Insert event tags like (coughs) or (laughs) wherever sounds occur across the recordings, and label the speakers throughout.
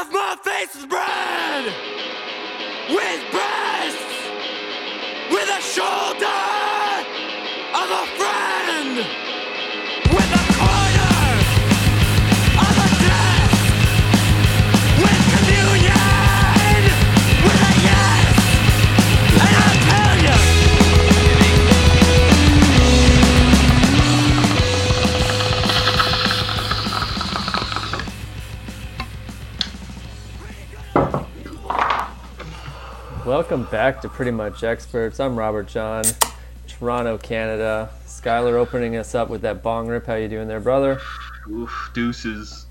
Speaker 1: of my face is bread with breasts, with a shoulder of a friend,
Speaker 2: Welcome back to Pretty Much Experts. I'm Robert John, Toronto, Canada. Skylar opening us up with that bong rip. How you doing there, brother?
Speaker 3: Oof, deuces.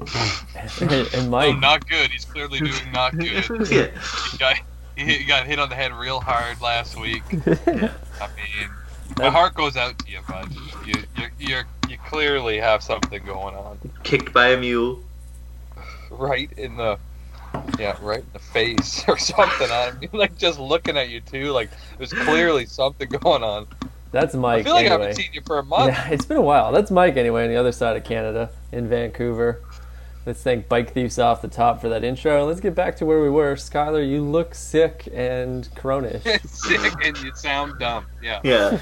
Speaker 3: (laughs)
Speaker 2: and
Speaker 4: Oh,
Speaker 2: Mike.
Speaker 4: not good. He's clearly doing not (laughs) good.
Speaker 3: yeah.
Speaker 4: He got, he got hit on the head real hard last week. (laughs) I mean, my heart goes out to you, bud. You, you, you, you clearly have something going on.
Speaker 3: Kicked by a mule.
Speaker 4: Right in the, yeah, right in the face (laughs) or something. I mean, like just looking at you too. Like there's clearly something going on.
Speaker 2: That's Mike.
Speaker 4: I feel like I haven't seen you for a month.
Speaker 2: Yeah, (laughs) it's been a while. That's Mike anyway, on the other side of Canada, in Vancouver. Let's thank Bike Thieves off the top for that intro. Let's get back to where we were. Skylar, you look sick and coronish. (laughs)
Speaker 4: Sick and you sound dumb. Yeah.
Speaker 3: Yeah.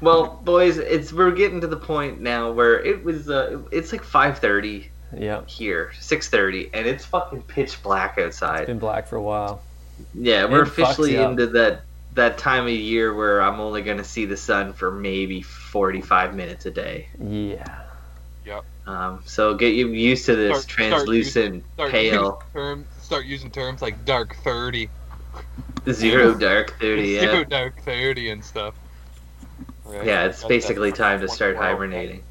Speaker 3: Well, boys, it's we're getting to the point now where it was. Uh, it's like five thirty
Speaker 2: yeah,
Speaker 3: here, six thirty, and it's fucking pitch black
Speaker 2: it's
Speaker 3: outside.
Speaker 2: been black for a while.
Speaker 3: Yeah, we're
Speaker 2: It
Speaker 3: officially into that that time of year where I'm only gonna see the sun for maybe forty five minutes a day.
Speaker 2: Yeah. Yep.
Speaker 3: Um, so get you used to this
Speaker 4: Start- start
Speaker 3: translucent,
Speaker 4: Start
Speaker 3: pale,
Speaker 4: using term, start using terms like dark thirty.
Speaker 3: zero dark thirty.
Speaker 4: Zero
Speaker 3: Yeah,
Speaker 4: dark thirty and stuff. Right?
Speaker 3: yeah, it's
Speaker 4: That-
Speaker 3: basically
Speaker 4: that's
Speaker 3: time to start hibernating.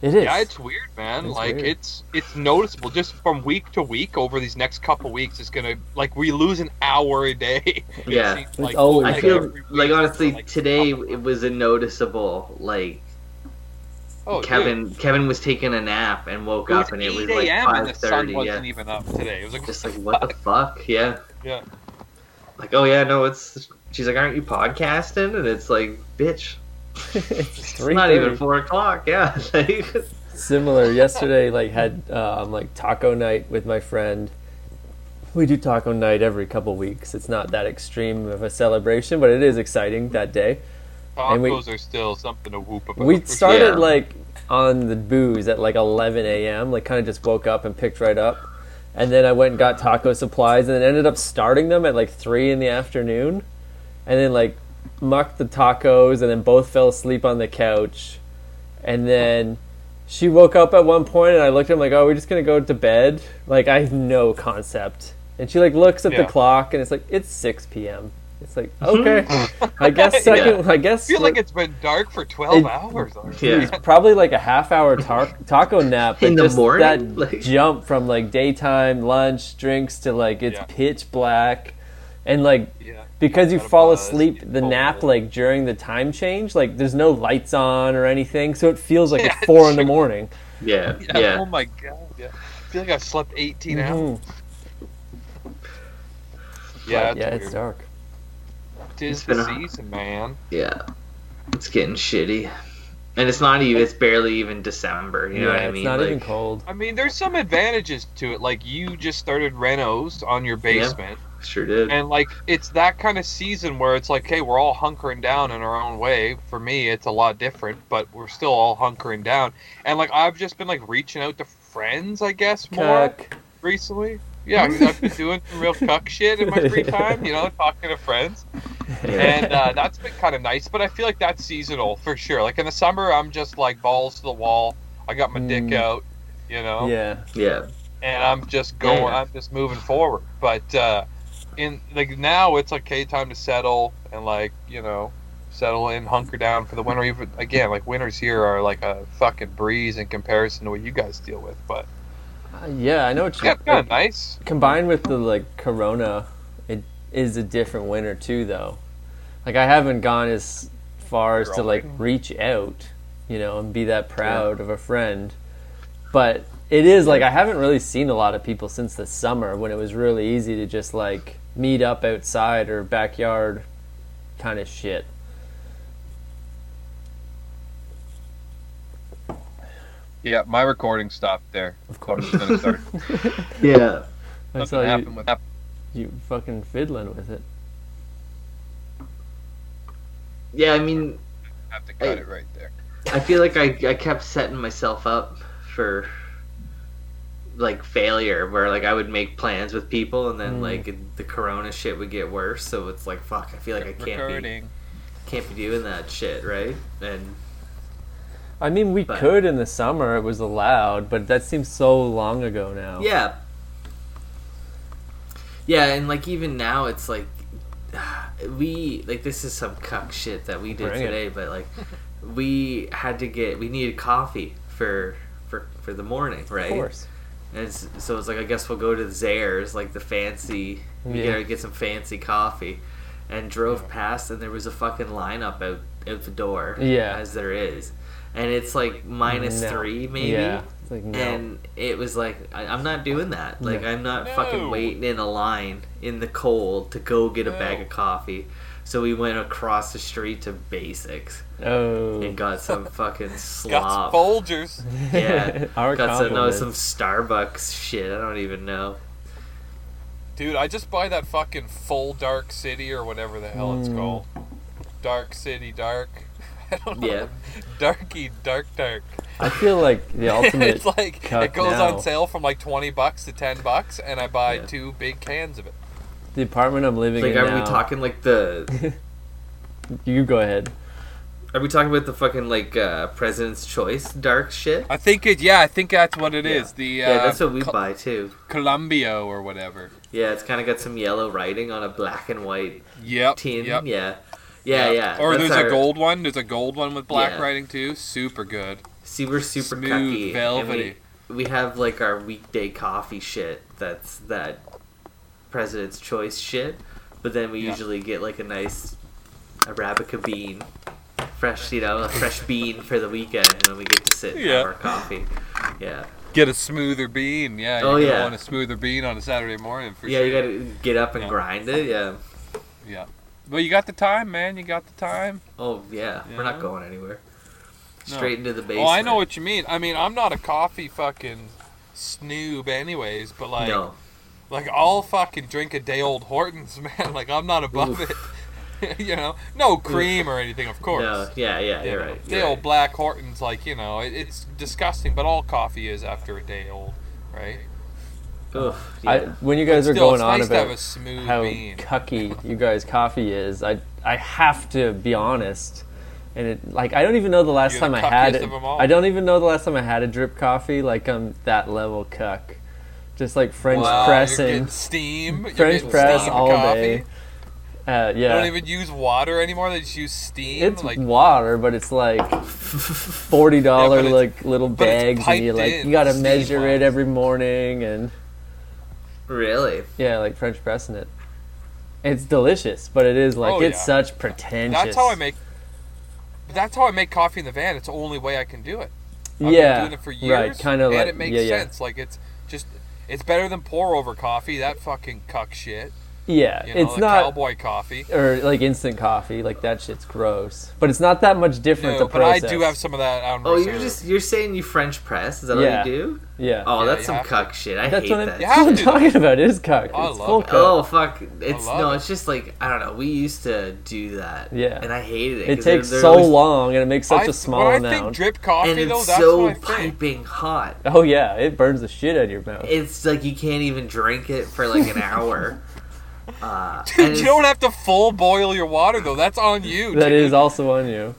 Speaker 2: It is.
Speaker 4: Yeah, it's weird, man.
Speaker 2: It's
Speaker 4: like
Speaker 2: weird.
Speaker 4: it's it's noticeable just from week to week over these next couple weeks. It's gonna like we lose an hour a day. (laughs) It
Speaker 3: Yeah.
Speaker 4: seems
Speaker 2: It's
Speaker 4: like,
Speaker 2: always
Speaker 3: I
Speaker 2: Like
Speaker 3: feel
Speaker 4: week
Speaker 3: like honestly
Speaker 4: like,
Speaker 3: today it was a noticeable like
Speaker 4: oh,
Speaker 3: Kevin Kevin was taking a nap and woke up and it was like
Speaker 4: a.m. and the sun wasn't
Speaker 3: Yeah,
Speaker 4: even up today. It was like
Speaker 3: just like what the fuck? Yeah,
Speaker 4: yeah.
Speaker 3: like oh yeah, no, it's. She's like, aren't you podcasting? And it's like, bitch,
Speaker 2: it's (laughs)
Speaker 3: it's not even four o'clock. Yeah, (laughs)
Speaker 2: Similar. Yesterday, like had um, like taco night with my friend. We do taco night every couple weeks. It's not that extreme of a celebration, but it is exciting that day. And we-
Speaker 4: Tacos are still something to whoop about.
Speaker 2: We started
Speaker 3: Yeah.
Speaker 2: like on the booze at like 11 a.m. Like kind of just woke up and picked right up, and then I went and got taco supplies, and then ended up starting them at like three in the afternoon, and then like mucked the tacos, and then both fell asleep on the couch, and then she woke up at one point, and I looked at him like, "Oh, we're just gonna go to bed." Like I have no concept, and she like looks at the clock, and it's like it's 6 p.m. It's like (laughs) okay, I guess second. I guess
Speaker 4: I feel like it's been dark for twelve
Speaker 2: It-
Speaker 4: hours. already.
Speaker 3: Yeah.
Speaker 2: probably like a half hour tar- taco nap
Speaker 3: In the
Speaker 2: just
Speaker 3: morning?
Speaker 2: that
Speaker 3: Like-
Speaker 2: jump from like daytime lunch drinks to like it's
Speaker 4: Yeah.
Speaker 2: pitch black and like
Speaker 4: Yeah.
Speaker 2: Because you fall
Speaker 4: buzz,
Speaker 2: asleep the nap
Speaker 4: cold.
Speaker 2: like during the time change like there's no lights on or anything so it feels like (laughs)
Speaker 4: Yeah,
Speaker 2: it's four in the morning
Speaker 3: yeah,
Speaker 4: yeah.
Speaker 3: yeah.
Speaker 4: Oh my god. Yeah. I feel like I've slept 18
Speaker 2: Mhm.
Speaker 4: hours.
Speaker 2: But,
Speaker 4: Yeah.
Speaker 2: yeah
Speaker 4: it's
Speaker 2: it's dark
Speaker 4: it is
Speaker 3: It's been
Speaker 4: the
Speaker 3: a-
Speaker 4: season, man.
Speaker 3: Yeah, it's getting shitty, and it's not even. It's barely even December. You know
Speaker 2: yeah
Speaker 3: what I mean?
Speaker 2: it's not
Speaker 3: like,
Speaker 2: even cold
Speaker 4: I mean, there's some advantages to it. Like you just started renos on your basement,
Speaker 3: Sure did.
Speaker 4: and like it's that kind of season where it's like, hey, we're all hunkering down in our own way. For me, it's a lot different, but we're still all hunkering down. And like I've just been like reaching out to friends, I guess, more
Speaker 2: Cuck.
Speaker 4: recently. Yeah, I've been (laughs) doing some real cuck shit in my free time. You know, talking to friends. and uh, that's been kind of nice. But I feel like that's seasonal for sure. Like in the summer, I'm just like balls to the wall. I got my dick
Speaker 2: Mm.
Speaker 4: out, you know,
Speaker 2: yeah
Speaker 3: yeah,
Speaker 4: and I'm just going.
Speaker 3: Yeah.
Speaker 4: I'm just moving forward. But uh, in like now, it's like okay, time to settle and like you know, settle in, hunker down for the winter. Even again, like winters here are like a fucking breeze in comparison to what you guys deal with. But
Speaker 2: Uh, yeah i know what you
Speaker 4: yeah, kind of nice.
Speaker 2: combined with the like corona it is a different winter too though like i haven't gone as far as
Speaker 4: You're
Speaker 2: to like reach out you know and be that proud of a friend but it is like i haven't really seen a lot of people since the summer when it was really easy to just like meet up outside or backyard kind of shit
Speaker 4: Yeah, my recording stopped there.
Speaker 2: Of course.
Speaker 4: just gonna (laughs) start.
Speaker 3: Yeah.
Speaker 2: I
Speaker 4: Nothing
Speaker 2: saw
Speaker 4: happened
Speaker 2: you,
Speaker 4: with that.
Speaker 2: you fucking fiddling with it.
Speaker 3: Yeah, I mean,
Speaker 4: I have to cut
Speaker 3: Hey.
Speaker 4: it right there.
Speaker 3: I feel like I, I kept setting myself up for like failure where like I would make plans with people and then
Speaker 2: Mm.
Speaker 3: like the corona shit would get worse so it's like fuck I feel like I can't be can't be doing that shit right and
Speaker 2: I mean, we
Speaker 3: But-
Speaker 2: could in the summer. It was allowed, but that seems so long ago now.
Speaker 3: yeah yeah and like even now it's like (sighs) we like this is some cuck shit that we did
Speaker 2: Bring it.
Speaker 3: today but like we had to get we needed coffee for for for the morning right
Speaker 2: Of course.
Speaker 3: And it's, so it's like I guess we'll go to Zares, like the fancy, we
Speaker 2: Yeah.
Speaker 3: gotta get some fancy coffee, and drove past and there was a fucking lineup out out the door,
Speaker 2: Yeah.
Speaker 3: as there is, and it's like minus
Speaker 2: No.
Speaker 3: three maybe,
Speaker 2: Yeah. It's like, no.
Speaker 3: and it was like I, I'm not doing that. Like
Speaker 2: No.
Speaker 3: I'm not
Speaker 4: No.
Speaker 3: fucking waiting in a line in the cold to go get a bag of coffee. So we went across the street to Basics
Speaker 2: oh.
Speaker 3: and got some (laughs) fucking
Speaker 4: Got
Speaker 3: slop.
Speaker 4: some Folgers.
Speaker 3: Yeah, (laughs)
Speaker 2: Our
Speaker 3: got some no some Starbucks shit. I don't even know.
Speaker 4: Dude, I just buy that fucking full dark city or whatever the hell it's
Speaker 2: Mm.
Speaker 4: called. Dark City Dark. (laughs) I don't know.
Speaker 3: Yeah.
Speaker 4: Darky Dark Dark.
Speaker 2: I feel like the ultimate.
Speaker 4: it's like it goes
Speaker 2: now.
Speaker 4: on sale from like twenty bucks to ten bucks, and I buy
Speaker 3: Yeah.
Speaker 4: two big cans of it.
Speaker 2: The apartment I'm living
Speaker 3: Like,
Speaker 2: in
Speaker 3: are
Speaker 2: now.
Speaker 3: we talking like the? (laughs)
Speaker 2: You go ahead.
Speaker 3: Are we talking about the fucking like uh, President's Choice dark shit?
Speaker 4: I think it. Yeah, I think that's what it
Speaker 3: Yeah.
Speaker 4: is. The uh,
Speaker 3: yeah, that's what we
Speaker 4: Co-
Speaker 3: buy too.
Speaker 4: Columbio or whatever.
Speaker 3: Yeah, it's kind of got some yellow writing on a black and white
Speaker 4: Yep.
Speaker 3: tin.
Speaker 4: Yep.
Speaker 3: Yeah, yeah, yeah.
Speaker 4: Or
Speaker 3: that's
Speaker 4: there's
Speaker 3: our-
Speaker 4: a gold one. There's a gold one with black
Speaker 3: Yeah.
Speaker 4: writing too. Super good.
Speaker 3: See, we're super
Speaker 4: Smooth,
Speaker 3: cucky. and
Speaker 4: velvety.
Speaker 3: We, we have like our weekday coffee shit. That's that President's Choice shit. But then we
Speaker 4: Yeah.
Speaker 3: usually get like a nice Arabica bean, fresh, you know, a fresh bean for the weekend, and then we get to sit and
Speaker 4: Yeah.
Speaker 3: have our coffee. Yeah.
Speaker 4: Get a smoother bean. Yeah.
Speaker 3: Oh, yeah.
Speaker 4: want a smoother bean on a Saturday morning for
Speaker 3: yeah,
Speaker 4: sure.
Speaker 3: you gotta get up and
Speaker 4: Yeah.
Speaker 3: grind it. Yeah.
Speaker 4: Yeah. Well, you got the time, man. You got the time.
Speaker 3: Oh yeah, we're not going anywhere.
Speaker 4: No.
Speaker 3: Straight into the basement.
Speaker 4: Oh, I know what you mean. I mean, I'm not a coffee fucking snoob, anyways. But like,
Speaker 3: no.
Speaker 4: Like I'll fucking drink a day old Hortons, (laughs) man. Like I'm not above
Speaker 3: Oof.
Speaker 4: it. (laughs) you know, no cream or anything, of course.
Speaker 3: No. Yeah, yeah,
Speaker 4: You
Speaker 3: you're
Speaker 4: know,
Speaker 3: right.
Speaker 4: Day
Speaker 3: you're
Speaker 4: old
Speaker 3: right.
Speaker 4: black Hortons, like you know, it, it's disgusting. But all coffee is after a day old, right?
Speaker 3: Oof,
Speaker 2: I, when you guys
Speaker 4: But
Speaker 2: are
Speaker 4: still,
Speaker 2: going on
Speaker 4: nice
Speaker 2: about
Speaker 4: a
Speaker 2: how
Speaker 4: bean.
Speaker 2: cucky (laughs) you guys' coffee is, I I have to be honest. And it like I don't even know the last
Speaker 4: You're
Speaker 2: time
Speaker 4: the
Speaker 2: I had it.
Speaker 4: of 'em all.
Speaker 2: I don't even know the last time I had a drip coffee. Like I'm that level cuck, just like French
Speaker 4: Wow, You're
Speaker 2: pressing,
Speaker 4: getting steam. You're
Speaker 2: French press
Speaker 4: steamed
Speaker 2: all
Speaker 4: coffee.
Speaker 2: day. Uh,
Speaker 4: They don't even use water anymore. They just use steam.
Speaker 2: it's
Speaker 4: like
Speaker 2: water, but it's like forty dollar (laughs)
Speaker 4: Yeah,
Speaker 2: like little bags, and you like you gotta
Speaker 4: steam
Speaker 2: measure it every morning, and
Speaker 3: Really?
Speaker 2: yeah, like French pressing it. It's delicious, but it is like
Speaker 4: Oh,
Speaker 2: it's
Speaker 4: yeah.
Speaker 2: such pretentious.
Speaker 4: that's how I make. That's how I make coffee in the van. It's the only way I can do it. I've
Speaker 2: yeah,
Speaker 4: been doing it for years,
Speaker 2: right, kind of like
Speaker 4: it makes
Speaker 2: yeah, yeah.
Speaker 4: sense. Like it's just, it's better than pour over coffee. That fucking cuck shit.
Speaker 2: Yeah,
Speaker 4: You know,
Speaker 2: it's not
Speaker 4: cowboy coffee.
Speaker 2: or like instant coffee. Like that shit's gross, but it's not that much different.
Speaker 4: No,
Speaker 2: the
Speaker 4: but I do have some of that on
Speaker 3: Oh,
Speaker 4: reserve.
Speaker 3: you're just you're saying you French press? Is that
Speaker 2: Yeah.
Speaker 3: all you do?
Speaker 2: Yeah,
Speaker 3: Oh,
Speaker 4: Yeah,
Speaker 3: that's some
Speaker 4: have to.
Speaker 3: cuck shit. I
Speaker 2: that's
Speaker 3: hate
Speaker 2: what, I'm,
Speaker 3: that.
Speaker 4: You
Speaker 2: that's what I'm
Speaker 4: to.
Speaker 2: talking about. It is cuck.
Speaker 4: Oh, I
Speaker 2: it's
Speaker 4: love
Speaker 2: full
Speaker 4: it.
Speaker 2: cuck.
Speaker 3: Oh fuck! It's no,
Speaker 4: it.
Speaker 3: it's just like I don't know. We used to do that.
Speaker 2: Yeah.
Speaker 3: and I hated it.
Speaker 2: it
Speaker 3: 'cause they're-
Speaker 2: takes
Speaker 3: they're
Speaker 2: so
Speaker 3: always-
Speaker 2: long, and it makes such
Speaker 4: I,
Speaker 2: a small
Speaker 4: when I
Speaker 2: amount.
Speaker 4: think drip coffee,
Speaker 3: and
Speaker 4: though,
Speaker 3: it's
Speaker 4: that's
Speaker 3: so
Speaker 4: what I think.
Speaker 3: piping hot.
Speaker 2: oh yeah, it burns the shit out of your mouth.
Speaker 3: It's like you can't even drink it for like an (laughs) hour. Uh,
Speaker 4: Dude, you don't have to full boil your water though. That's on you.
Speaker 2: that
Speaker 4: dude.
Speaker 2: is also on you.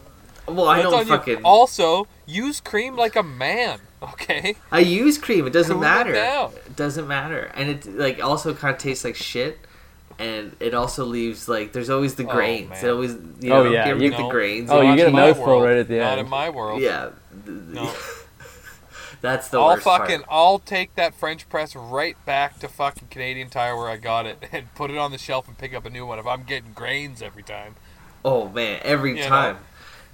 Speaker 3: Well, I
Speaker 4: That's
Speaker 3: don't fucking.
Speaker 4: you. Also, use cream like a man. Okay.
Speaker 3: I use cream. It doesn't
Speaker 4: Cool it
Speaker 3: matter.
Speaker 4: down.
Speaker 3: It doesn't matter, and it like also kind of tastes like shit. And it also leaves like there's always the
Speaker 4: Oh,
Speaker 3: grains.
Speaker 4: man.
Speaker 3: it always you
Speaker 2: Oh,
Speaker 3: know
Speaker 2: yeah,
Speaker 3: you ever
Speaker 2: you-
Speaker 3: get the
Speaker 4: No.
Speaker 3: grains.
Speaker 2: Oh, you
Speaker 4: Not
Speaker 2: get a
Speaker 4: in my
Speaker 2: mouthful
Speaker 4: world.
Speaker 2: right at the end.
Speaker 4: Not
Speaker 2: end.
Speaker 4: in my world.
Speaker 3: yeah.
Speaker 4: No. (laughs)
Speaker 3: That's the worst.
Speaker 4: I'll
Speaker 3: worst
Speaker 4: fucking
Speaker 3: part.
Speaker 4: I'll take that French press right back to fucking Canadian Tire where I got it (laughs) and put it on the shelf and pick up a new one if I'm getting grains every time.
Speaker 3: Oh man, every
Speaker 4: You know?
Speaker 3: time.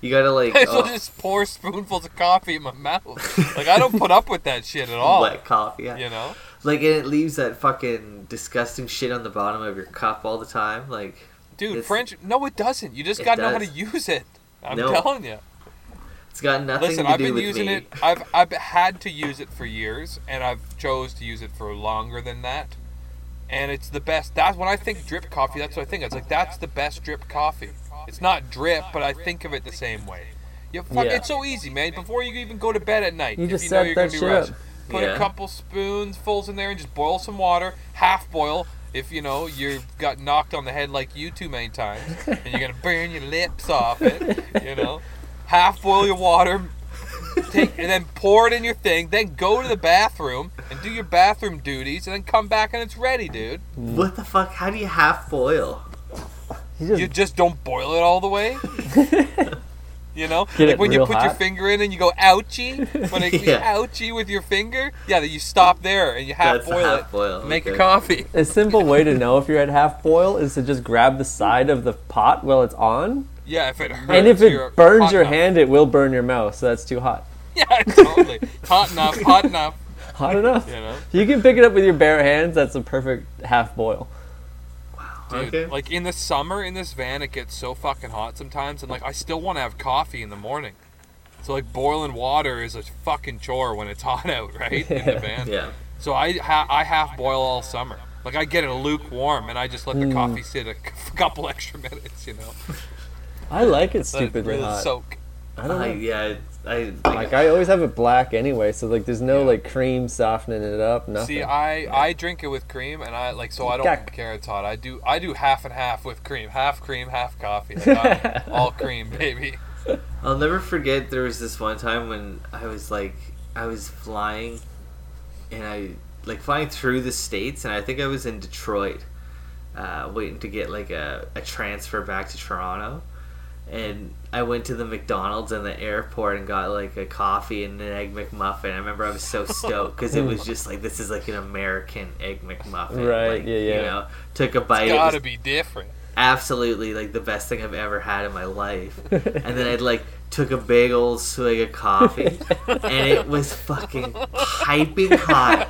Speaker 3: You gotta (laughs) like
Speaker 4: I
Speaker 3: oh,
Speaker 4: just pour spoonfuls of coffee in my mouth. Like I don't put up with that shit at (laughs) all.
Speaker 3: wet coffee. Yeah.
Speaker 4: You know?
Speaker 3: Like and it leaves that fucking disgusting shit on the bottom of your cup all the time. Like
Speaker 4: Dude, French no it doesn't. You just gotta know how to use it. I'm
Speaker 3: No.
Speaker 4: telling you.
Speaker 3: It's got nothing
Speaker 4: Listen,
Speaker 3: to
Speaker 4: I've
Speaker 3: do
Speaker 4: been
Speaker 3: with
Speaker 4: using
Speaker 3: me.
Speaker 4: it. I've I've had to use it for years, and I've chose to use it for longer than that. And it's the best. That's when I think drip coffee. That's what I think. It's like that's the best drip coffee. It's not drip, but I think of it the same way. You fuck,
Speaker 2: Yeah.
Speaker 4: It's so easy, man. Before you even go to bed at night,
Speaker 2: You
Speaker 4: if
Speaker 2: just
Speaker 4: you know
Speaker 2: set
Speaker 4: you're
Speaker 2: that
Speaker 4: gonna be
Speaker 2: shit
Speaker 4: rushed,
Speaker 2: up.
Speaker 4: put
Speaker 3: Yeah.
Speaker 4: a couple spoonfuls in there and just boil some water, half boil. If you know you've got knocked on the head like you too many times, and you're gonna burn your lips off it, you know, (laughs) half boil your water, take and then pour it in your thing. Then go to the bathroom and do your bathroom duties, and then come back and it's ready, dude. Mm.
Speaker 3: What the fuck? How do you half boil?
Speaker 2: You just
Speaker 4: You just don't boil it all the way. (laughs) You know,
Speaker 2: Get
Speaker 4: like when you
Speaker 2: real
Speaker 4: put your finger in and you go ouchie. When it
Speaker 3: Yeah. (laughs)
Speaker 4: yeah. ouchie with your finger, yeah, that you stop there and you half
Speaker 3: That's
Speaker 4: boil
Speaker 3: half
Speaker 4: it.
Speaker 3: boil,
Speaker 4: Make
Speaker 3: okay.
Speaker 4: a coffee.
Speaker 2: a simple way to know if you're at half boil is to just grab the side of the pot while it's on,
Speaker 4: Yeah, if it hurts.
Speaker 2: and if
Speaker 4: your-
Speaker 2: it burns your
Speaker 4: enough.
Speaker 2: hand, it will burn your mouth. So that's too hot. (laughs)
Speaker 4: Yeah, totally. hot enough, hot (laughs) enough.
Speaker 2: Hot enough.
Speaker 4: You know,
Speaker 2: You can pick it up with your bare hands. That's a perfect half boil.
Speaker 4: dude.
Speaker 3: Okay.
Speaker 4: Like in the summer in this van, it gets so fucking hot sometimes, and like I still want to have coffee in the morning. So like boiling water is a fucking chore when it's (laughs) hot out, right? In the van.
Speaker 3: Yeah.
Speaker 4: So I ha- I half boil all summer. Like I get it lukewarm and I just let the
Speaker 2: Mm.
Speaker 4: coffee sit a c- couple extra minutes, you know.
Speaker 2: I like it stupidly
Speaker 4: really
Speaker 2: hot.
Speaker 4: soak.
Speaker 2: I don't
Speaker 3: I,
Speaker 2: know.
Speaker 3: yeah. it's- I
Speaker 2: Like I always have it black anyway, so like there's no
Speaker 4: Yeah.
Speaker 2: like cream softening it up. Nothing.
Speaker 4: See, I I drink it with cream and I like so I don't
Speaker 2: Gack.
Speaker 4: care it's hot. I do I do half and half with cream, half cream, half coffee. (laughs) Like, all cream, baby.
Speaker 3: I'll never forget there was this one time when I was like I was flying and I like flying through the states and I think I was in Detroit uh, waiting to get like a, a transfer back to Toronto and I went to the McDonald's in the airport and got like a coffee and an egg McMuffin. I remember I was so stoked because it was (laughs) just like this is like an American egg McMuffin.
Speaker 2: Right,
Speaker 3: Like,
Speaker 2: yeah, yeah.
Speaker 3: You know, took a bite. It was
Speaker 4: gotta be different.
Speaker 3: absolutely like the best thing I've ever had in my life. (laughs) and then I'd like took a big old swig of coffee, (laughs) and it was fucking piping hot.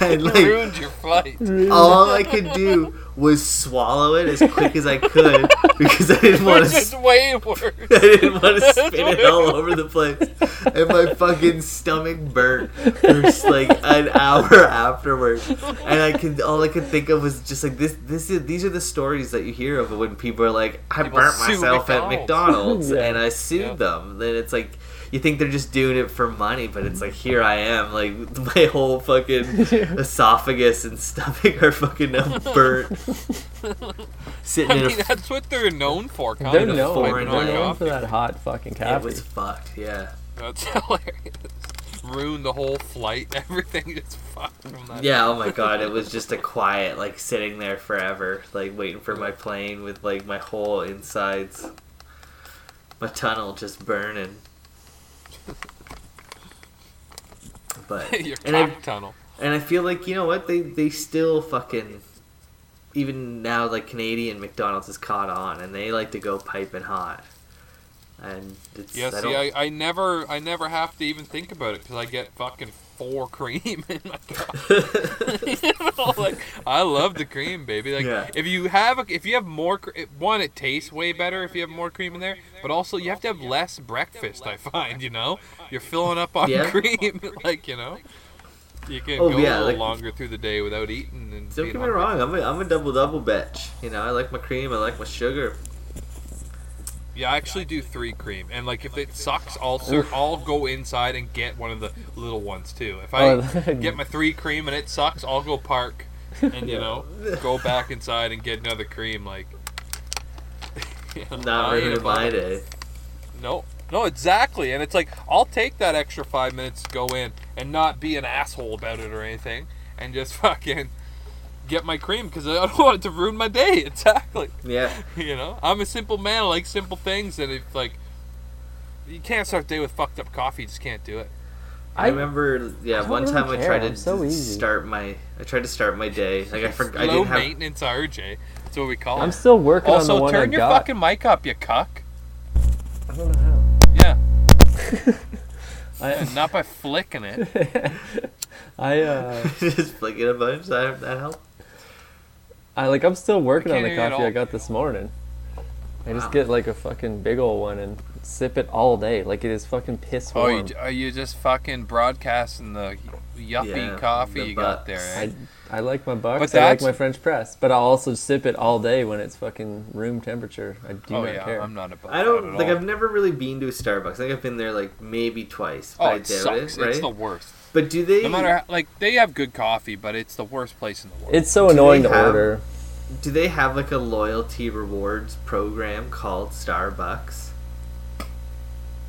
Speaker 3: and like
Speaker 4: Ruined your flight.
Speaker 3: all I could do was swallow it as quick as I could (laughs) because I didn't want
Speaker 4: Which
Speaker 3: to.
Speaker 4: is way (laughs) worse.
Speaker 3: I didn't want to spit it all over the place, and my fucking stomach burnt for just, like an (laughs) hour afterwards. And I could all I could think of was just like this. This is these are the stories that you hear of when people are like, "I
Speaker 4: People
Speaker 3: burnt
Speaker 4: sue
Speaker 3: myself at
Speaker 4: McDonald's."
Speaker 3: McDonald's
Speaker 2: Yeah.
Speaker 3: and I sued
Speaker 4: Yeah.
Speaker 3: them." Then it's like. You think they're just doing it for money, but it's like here I am, like (laughs) my whole fucking (laughs) esophagus and stomach are fucking now burnt, (laughs) sitting
Speaker 4: I
Speaker 3: in a
Speaker 4: that's what they're known for.
Speaker 2: They're
Speaker 4: Kind of
Speaker 2: known.
Speaker 3: foreign
Speaker 2: They're known
Speaker 3: oil.
Speaker 2: for that hot fucking
Speaker 3: It
Speaker 2: coffee.
Speaker 3: was fucked, yeah.
Speaker 4: That's hilarious. Ruined the whole flight. Everything just fucked from that.
Speaker 3: Yeah, oh my god, it was just a quiet, like sitting there forever, like waiting for my plane with like my whole insides, my tunnel just burning. (laughs) But (laughs)
Speaker 4: Your
Speaker 3: and I
Speaker 4: tunnel.
Speaker 3: and I feel like you know what they they still fucking even now like Canadian McDonald's is caught on and they like to go piping hot. And it's
Speaker 4: Yeah,
Speaker 3: I
Speaker 4: see, I, I never I never have to even think about it because I get fucking four (laughs) cream in my coffee. you know, like I love the cream, baby. Like
Speaker 3: Yeah.
Speaker 4: if you have a, if you have more one, it tastes way better if you have more cream in there. But also you have to have less breakfast. I find you know you're filling up on
Speaker 3: Yeah. (laughs)
Speaker 4: cream, like you know. You can
Speaker 3: Oh,
Speaker 4: go
Speaker 3: yeah,
Speaker 4: a little
Speaker 3: like-
Speaker 4: longer through the day without eating and
Speaker 3: Don't get me
Speaker 4: hungry.
Speaker 3: wrong, I'm a, I'm a double double bitch. You know, I like my cream, I like my sugar.
Speaker 4: Yeah, I actually do three cream, and like if it sucks, also I'll go inside and get one of the little ones too. If I
Speaker 2: Oh, (laughs)
Speaker 4: get my three cream and it sucks, I'll go park and you know go back inside and get another cream. Like, (laughs) you know,
Speaker 3: Not
Speaker 4: I ain't
Speaker 3: ruining
Speaker 4: above
Speaker 3: my
Speaker 4: it.
Speaker 3: day.
Speaker 4: No, no, exactly. And it's like I'll take that extra five minutes to go in and not be an asshole about it or anything, and just (laughs) fucking get my cream because I don't (laughs) want it to ruin my day. (laughs) Exactly.
Speaker 3: Yeah. (laughs)
Speaker 4: You know, I'm a simple man. I like simple things, and if like you can't start the day with fucked up coffee, you just can't do it.
Speaker 3: I, remember, yeah,
Speaker 2: don't
Speaker 3: one
Speaker 2: really
Speaker 3: time I
Speaker 2: care,
Speaker 3: tried to
Speaker 2: so
Speaker 3: start my, I tried to start my day. Like I forgot, I
Speaker 4: Low
Speaker 3: didn't have.
Speaker 4: maintenance RJ. That's what we call it.
Speaker 2: I'm
Speaker 4: it.
Speaker 2: still working on the
Speaker 4: Also,
Speaker 2: one
Speaker 4: turn
Speaker 2: I
Speaker 4: your
Speaker 2: got.
Speaker 4: fucking mic up, you cuck.
Speaker 2: I don't know how. Yeah. I,
Speaker 4: not by flicking it.
Speaker 2: I uh,
Speaker 3: just flicking a bunch. That that help.
Speaker 2: I like I'm still working on the
Speaker 4: hear you at
Speaker 2: coffee I got this morning. I just
Speaker 3: Wow.
Speaker 2: get like a fucking big old one and sip it all day. Like it is fucking piss
Speaker 4: Oh, you, are you just fucking broadcasting the yuppie
Speaker 3: Yeah,
Speaker 4: coffee
Speaker 3: the
Speaker 4: you got
Speaker 3: bucks.
Speaker 4: there?
Speaker 2: I,
Speaker 4: Eh?
Speaker 2: I like my bucks.
Speaker 4: But
Speaker 2: I like my French press, but I'll also sip it all day when it's fucking room temperature. I do
Speaker 4: oh
Speaker 2: not
Speaker 4: yeah,
Speaker 2: care.
Speaker 4: I'm not about
Speaker 3: I don't
Speaker 4: at
Speaker 3: like.
Speaker 4: all.
Speaker 3: I've never really been to a Starbucks. I think I've been there like maybe twice.
Speaker 4: Oh,
Speaker 3: I
Speaker 4: it
Speaker 3: doubt
Speaker 4: sucks.
Speaker 3: it. Right?
Speaker 4: It's the worst.
Speaker 3: But do they?
Speaker 4: No matter how, like they have good coffee, but it's the worst place in the world.
Speaker 2: It's so
Speaker 3: Do
Speaker 2: annoying to
Speaker 3: have-
Speaker 2: order.
Speaker 3: Do they have like a loyalty rewards program called Starbucks?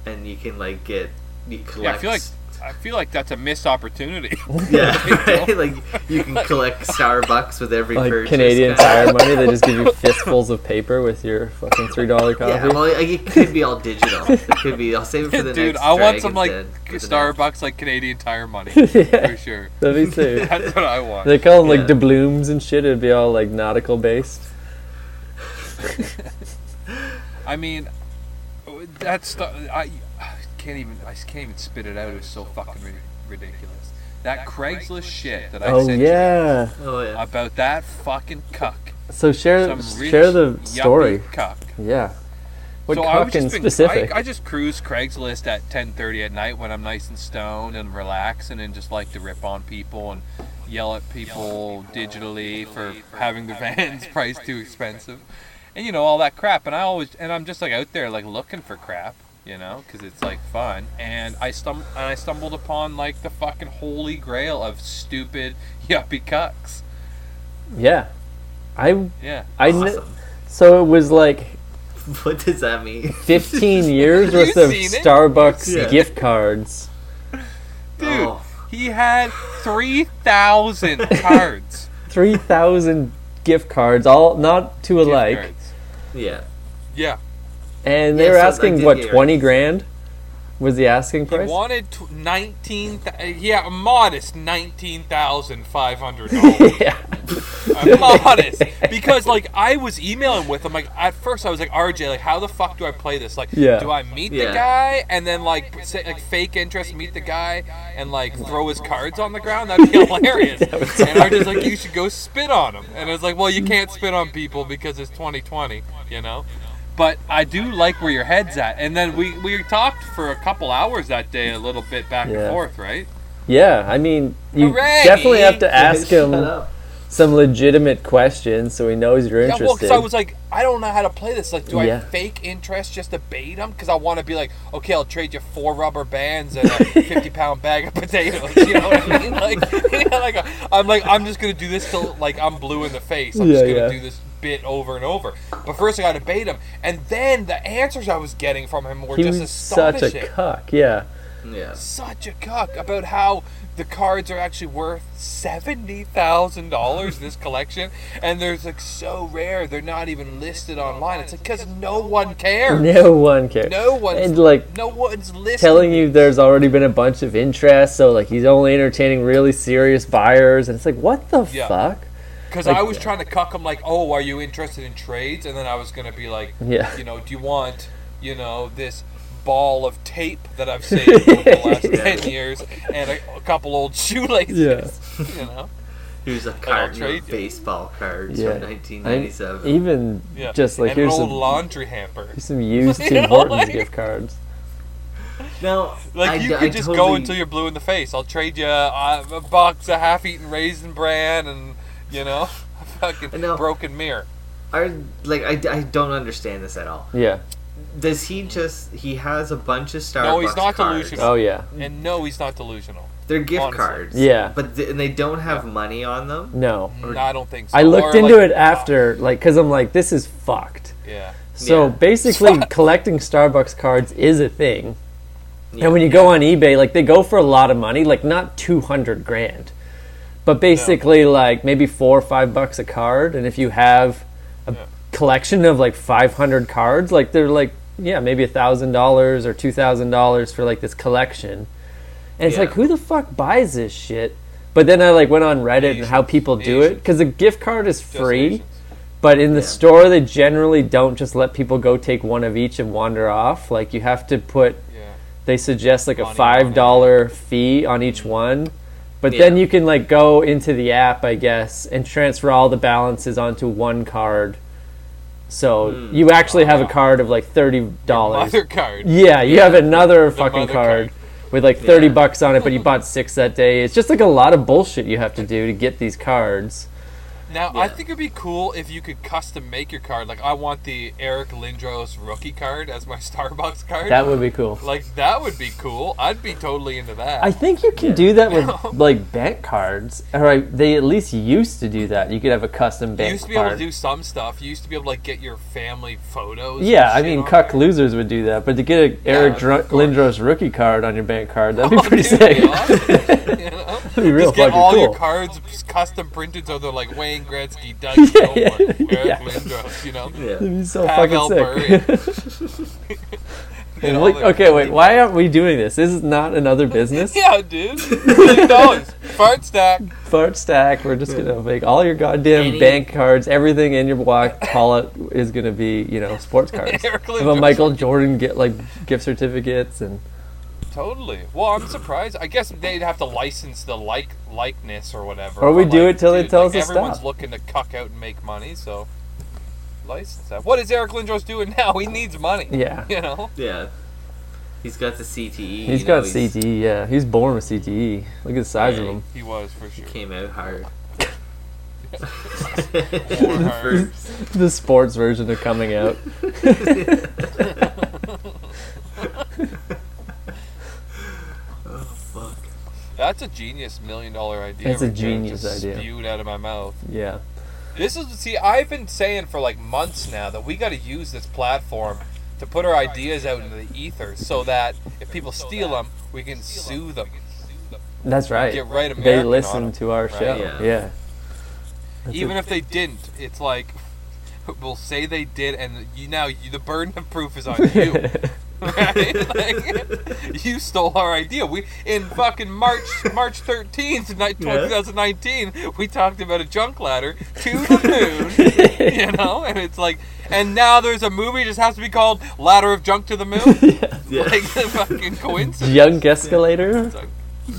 Speaker 3: And you can like get you collect.
Speaker 4: yeah, I feel like I feel like that's a missed opportunity. (laughs)
Speaker 3: yeah, (laughs) right? (laughs) like you can collect Starbucks with every
Speaker 2: Like
Speaker 3: purchase.
Speaker 2: Canadian. Tire money, they just give you fistfuls of paper with your fucking three dollar coffee.
Speaker 3: Yeah, well, like, it could be all digital. It could be. I'll save it for the
Speaker 4: Dude,
Speaker 3: next.
Speaker 4: Dude, I want some like
Speaker 3: Dragon's Den for the
Speaker 4: Starbucks like Canadian Tire money
Speaker 2: Yeah.
Speaker 4: for sure.
Speaker 2: That'd be sick.
Speaker 4: That's what I want.
Speaker 2: They call them like
Speaker 3: Yeah.
Speaker 2: doubloons and shit. It'd be all like nautical based.
Speaker 4: I mean, that's the, I, I can't even I can't even spit it out. It was so fucking ri- ridiculous. That Craigslist shit that I
Speaker 2: Oh
Speaker 4: sent
Speaker 2: yeah.
Speaker 3: Oh
Speaker 4: you
Speaker 3: yeah.
Speaker 4: about that fucking cuck.
Speaker 2: So share
Speaker 4: Some rich,
Speaker 2: share the story.
Speaker 4: Cuck.
Speaker 2: Yeah. What
Speaker 4: so I was just been,
Speaker 2: specific?
Speaker 4: I, I just cruise Craigslist at 10:30 at night when I'm nice and stoned and relaxing and just like to rip on people and yell at people digitally for having the (laughs) vans priced too expensive, and you know all that crap. And I always and I'm just like out there like looking for crap, you know, because it's like fun. And I stum and I stumbled upon like the fucking holy grail of stupid (laughs) yuppie cucks.
Speaker 2: yeah. I
Speaker 4: Yeah.
Speaker 2: I kn-
Speaker 3: Awesome.
Speaker 2: so it was like (laughs)
Speaker 3: What does that mean? (laughs)
Speaker 2: 15 years worth of
Speaker 4: it?
Speaker 2: Starbucks
Speaker 3: Yeah.
Speaker 2: gift cards.
Speaker 4: Dude,
Speaker 3: Oh.
Speaker 4: he had 3,000 cards.
Speaker 2: 3,000 gift cards, all not to
Speaker 4: Gift
Speaker 2: alike.
Speaker 3: Yeah.
Speaker 4: Yeah.
Speaker 2: And they
Speaker 3: Yeah,
Speaker 2: were
Speaker 3: so
Speaker 2: asking what 20 grand was the asking price.
Speaker 4: He
Speaker 2: price?
Speaker 4: wanted nineteen. 19 th- yeah, a modest $19,500. (laughs)
Speaker 2: yeah.
Speaker 4: I'm modest because like I was emailing with him like at first I was like RJ like how the fuck do I play this like
Speaker 2: Yeah.
Speaker 4: do I meet
Speaker 3: Yeah.
Speaker 4: the guy and then like say like fake interest meet the guy and like throw his cards on the ground that'd be (laughs) hilarious
Speaker 2: That would
Speaker 4: and RJ's like you should go spit on him and I was like well you can't spit on people because it's 2020 you know but I do like where your head's at and then we we talked for a couple hours that day a little bit back
Speaker 2: Yeah.
Speaker 4: and forth right
Speaker 2: Yeah, I mean, you
Speaker 4: Hooray!
Speaker 2: definitely have to (laughs) ask
Speaker 3: Shut
Speaker 2: him some legitimate questions so he knows you're interested.
Speaker 4: Yeah, well, because I was like, I don't know how to play this. Like, do I fake interest just to bait him? Because I want to be like, okay, I'll trade you four rubber bands and a (laughs) fifty-pound bag of potatoes. You know what I mean? Like, (laughs) yeah, like I'm like, I'm just gonna do this till like I'm blue in the face. I'm just gonna
Speaker 2: yeah.
Speaker 4: do this bit over and over. But first, I got to bait him, and then the answers I was getting from him were
Speaker 2: he
Speaker 4: just
Speaker 2: was such a cuck. Yeah.
Speaker 3: Yeah.
Speaker 4: Such a cuck about how the cards are actually worth seventy thousand dollars. This collection, and they're like so rare. They're not even listed online. It's like because no one cares. (laughs)
Speaker 2: No one cares.
Speaker 4: No one's
Speaker 2: And like
Speaker 4: no one's listening.
Speaker 2: telling you there's already been a bunch of interest, so like he's only entertaining really serious buyers, and it's like, what the
Speaker 4: Yeah.
Speaker 2: fuck?
Speaker 4: Because
Speaker 2: like-
Speaker 4: I was trying to cuck him like, oh, are you interested in trades? And then I was gonna be like,
Speaker 2: Yeah.
Speaker 4: you know, do you want, you know, this ball of tape that I've saved over the (laughs) last ten years and a, a couple old (laughs) shoelaces?
Speaker 2: Yeah.
Speaker 4: You know.
Speaker 3: Here's a carton
Speaker 4: trade
Speaker 3: of baseball cards
Speaker 2: Yeah.
Speaker 3: from 1997.
Speaker 2: I, even
Speaker 4: Yeah.
Speaker 2: just like
Speaker 4: and
Speaker 2: here's
Speaker 4: an old
Speaker 2: some,
Speaker 4: laundry hamper.
Speaker 2: here's some (laughs) used
Speaker 4: You
Speaker 2: Tim
Speaker 4: know,
Speaker 2: Hortons
Speaker 4: like-
Speaker 2: gift cards.
Speaker 3: now,
Speaker 4: Like
Speaker 3: I,
Speaker 4: you
Speaker 3: d-
Speaker 4: could
Speaker 3: I
Speaker 4: just
Speaker 3: totally,
Speaker 4: go until you're blue in the face. I'll trade you uh, a box of half-eaten raisin bran and you know, a (laughs) fucking
Speaker 3: know.
Speaker 4: broken mirror.
Speaker 3: Are, like I, I don't understand this at all.
Speaker 2: Yeah.
Speaker 3: Does he just he has a bunch of Starbucks
Speaker 4: No, he's not
Speaker 3: cards.
Speaker 4: delusional.
Speaker 2: Oh yeah.
Speaker 4: And no, he's not delusional.
Speaker 3: They're gift
Speaker 4: Honestly.
Speaker 3: cards.
Speaker 2: Yeah.
Speaker 3: But th- and they don't have money on them.
Speaker 2: No.
Speaker 4: No, I don't think so.
Speaker 2: I looked
Speaker 4: Or,
Speaker 2: into
Speaker 4: like-
Speaker 2: it after, like, because I'm like, this is fucked.
Speaker 4: Yeah.
Speaker 2: So
Speaker 3: Yeah.
Speaker 2: basically, collecting Starbucks cards is a thing.
Speaker 3: Yeah.
Speaker 2: And when you go on eBay, like, they go for a lot of money, like, not 200 grand, but basically, like, maybe four or five bucks a card. And if you have a
Speaker 4: Yeah.
Speaker 2: collection of like 500 cards, like, they're like, yeah, maybe a $1,000 or $2,000 for like this collection. And it's
Speaker 3: Yeah.
Speaker 2: like, who the fuck buys this shit? But then I like went on Reddit and how people do it because a gift card is free. But in the
Speaker 3: Yeah.
Speaker 2: store, they generally don't just let people go take one of each and wander off. Like you have to put.
Speaker 4: Yeah.
Speaker 2: They suggest like a
Speaker 4: Money on
Speaker 2: five dollar fee on each one, but then you can like go into the app, I guess, and transfer all the balances onto one card. So
Speaker 3: Hmm.
Speaker 2: you actually have a card of like thirty dollars.
Speaker 4: Mother card.
Speaker 2: Yeah, you have another fucking card
Speaker 4: card.
Speaker 2: with like 30
Speaker 3: Yeah.
Speaker 2: bucks on it, but you bought six that day. It's just like a lot of bullshit you have to do to get these cards.
Speaker 4: Now, I think it'd be cool if you could custom make your card. Like, I want the Eric Lindros rookie card as my (laughs) Starbucks card.
Speaker 2: That would be cool.
Speaker 4: like, that would be cool. I'd be totally into that.
Speaker 2: I think you can do that with (laughs) like bank cards. Or I- they at least used to do that. You could have a custom bank. Card.
Speaker 4: You used to be able to do some stuff. You used to be able to, like, get your family photos.
Speaker 2: yeah, I mean, cuck
Speaker 4: there.
Speaker 2: losers would do that, but to get a Eric Dr- Lindros rookie card on your bank card, that'd be
Speaker 4: Oh,
Speaker 2: pretty
Speaker 4: dude,
Speaker 2: sick. (laughs)
Speaker 4: be awesome, you know?
Speaker 2: That'd be real
Speaker 4: Just get all
Speaker 2: cool.
Speaker 4: your cards custom printed so they're like Wayne Gretzky, Doug (laughs)
Speaker 2: Yeah,
Speaker 4: Gilmour,
Speaker 2: yeah,
Speaker 4: Eric
Speaker 2: yeah.
Speaker 4: Lindros, you know?
Speaker 3: Yeah.
Speaker 2: That'd be so
Speaker 4: Pavel
Speaker 2: fucking sick. (laughs)
Speaker 4: Get
Speaker 2: And like- okay, wait. Why aren't we doing this? This is not another (laughs) business.
Speaker 4: Yeah, dude. Million dollars. Fart stack.
Speaker 2: Fart stack. We're just gonna make all your goddamn
Speaker 3: Any-
Speaker 2: bank cards, everything in your wallet wallet is gonna be, you know, sports cards.
Speaker 4: Eric
Speaker 2: Have a
Speaker 4: Lindros.
Speaker 2: Michael Jordan get like gift certificates and
Speaker 4: Totally. Well, I'm surprised. I guess they'd have to license the like likeness or whatever.
Speaker 2: Or we
Speaker 4: but,
Speaker 2: do
Speaker 4: like,
Speaker 2: it till they
Speaker 4: dude,
Speaker 2: tell
Speaker 4: like,
Speaker 2: us to
Speaker 4: Everyone's
Speaker 2: stop.
Speaker 4: looking to cuck out and make money, so license that. What is Eric Lindros doing (laughs) now? He needs money.
Speaker 2: yeah. (laughs)
Speaker 4: You know.
Speaker 3: Yeah. He's got the CTE.
Speaker 2: He's
Speaker 3: you know,
Speaker 2: got CTE. Yeah, he's born with CTE. Look at the size of him.
Speaker 4: He was for sure.
Speaker 3: Came out hard. (laughs)
Speaker 4: Hard.
Speaker 2: The sports version of coming out.
Speaker 3: oh fuck.
Speaker 4: That's a genius million dollar idea.
Speaker 2: That's a
Speaker 4: right
Speaker 2: genius
Speaker 4: just
Speaker 2: idea.
Speaker 4: Spewed out of my mouth.
Speaker 2: Yeah.
Speaker 4: This is see, I've been saying for like months now that we got to use this platform to put our ideas out into the ether, so that if people steal them, we can sue them.
Speaker 2: That's right.
Speaker 4: Get right
Speaker 2: they
Speaker 4: American on
Speaker 2: listen
Speaker 4: 'em,
Speaker 2: to our
Speaker 4: right?
Speaker 2: show.
Speaker 3: Yeah.
Speaker 2: Yeah.
Speaker 4: Even
Speaker 2: a-
Speaker 4: if they didn't, it's like (laughs) we'll say they did, and you now you, the burden of proof is on (laughs) you. Right? (laughs) Like, (laughs) you stole our idea. We in fucking March March thirteenth,
Speaker 3: Yeah.
Speaker 4: 2019, we talked about a junk ladder to (laughs) the moon. you know, and it's like, and now there's a movie just has to be called Ladder of Junk to the Moon.
Speaker 3: Yeah.
Speaker 4: Like the fucking coincidence.
Speaker 2: Junk escalator.
Speaker 4: It's like,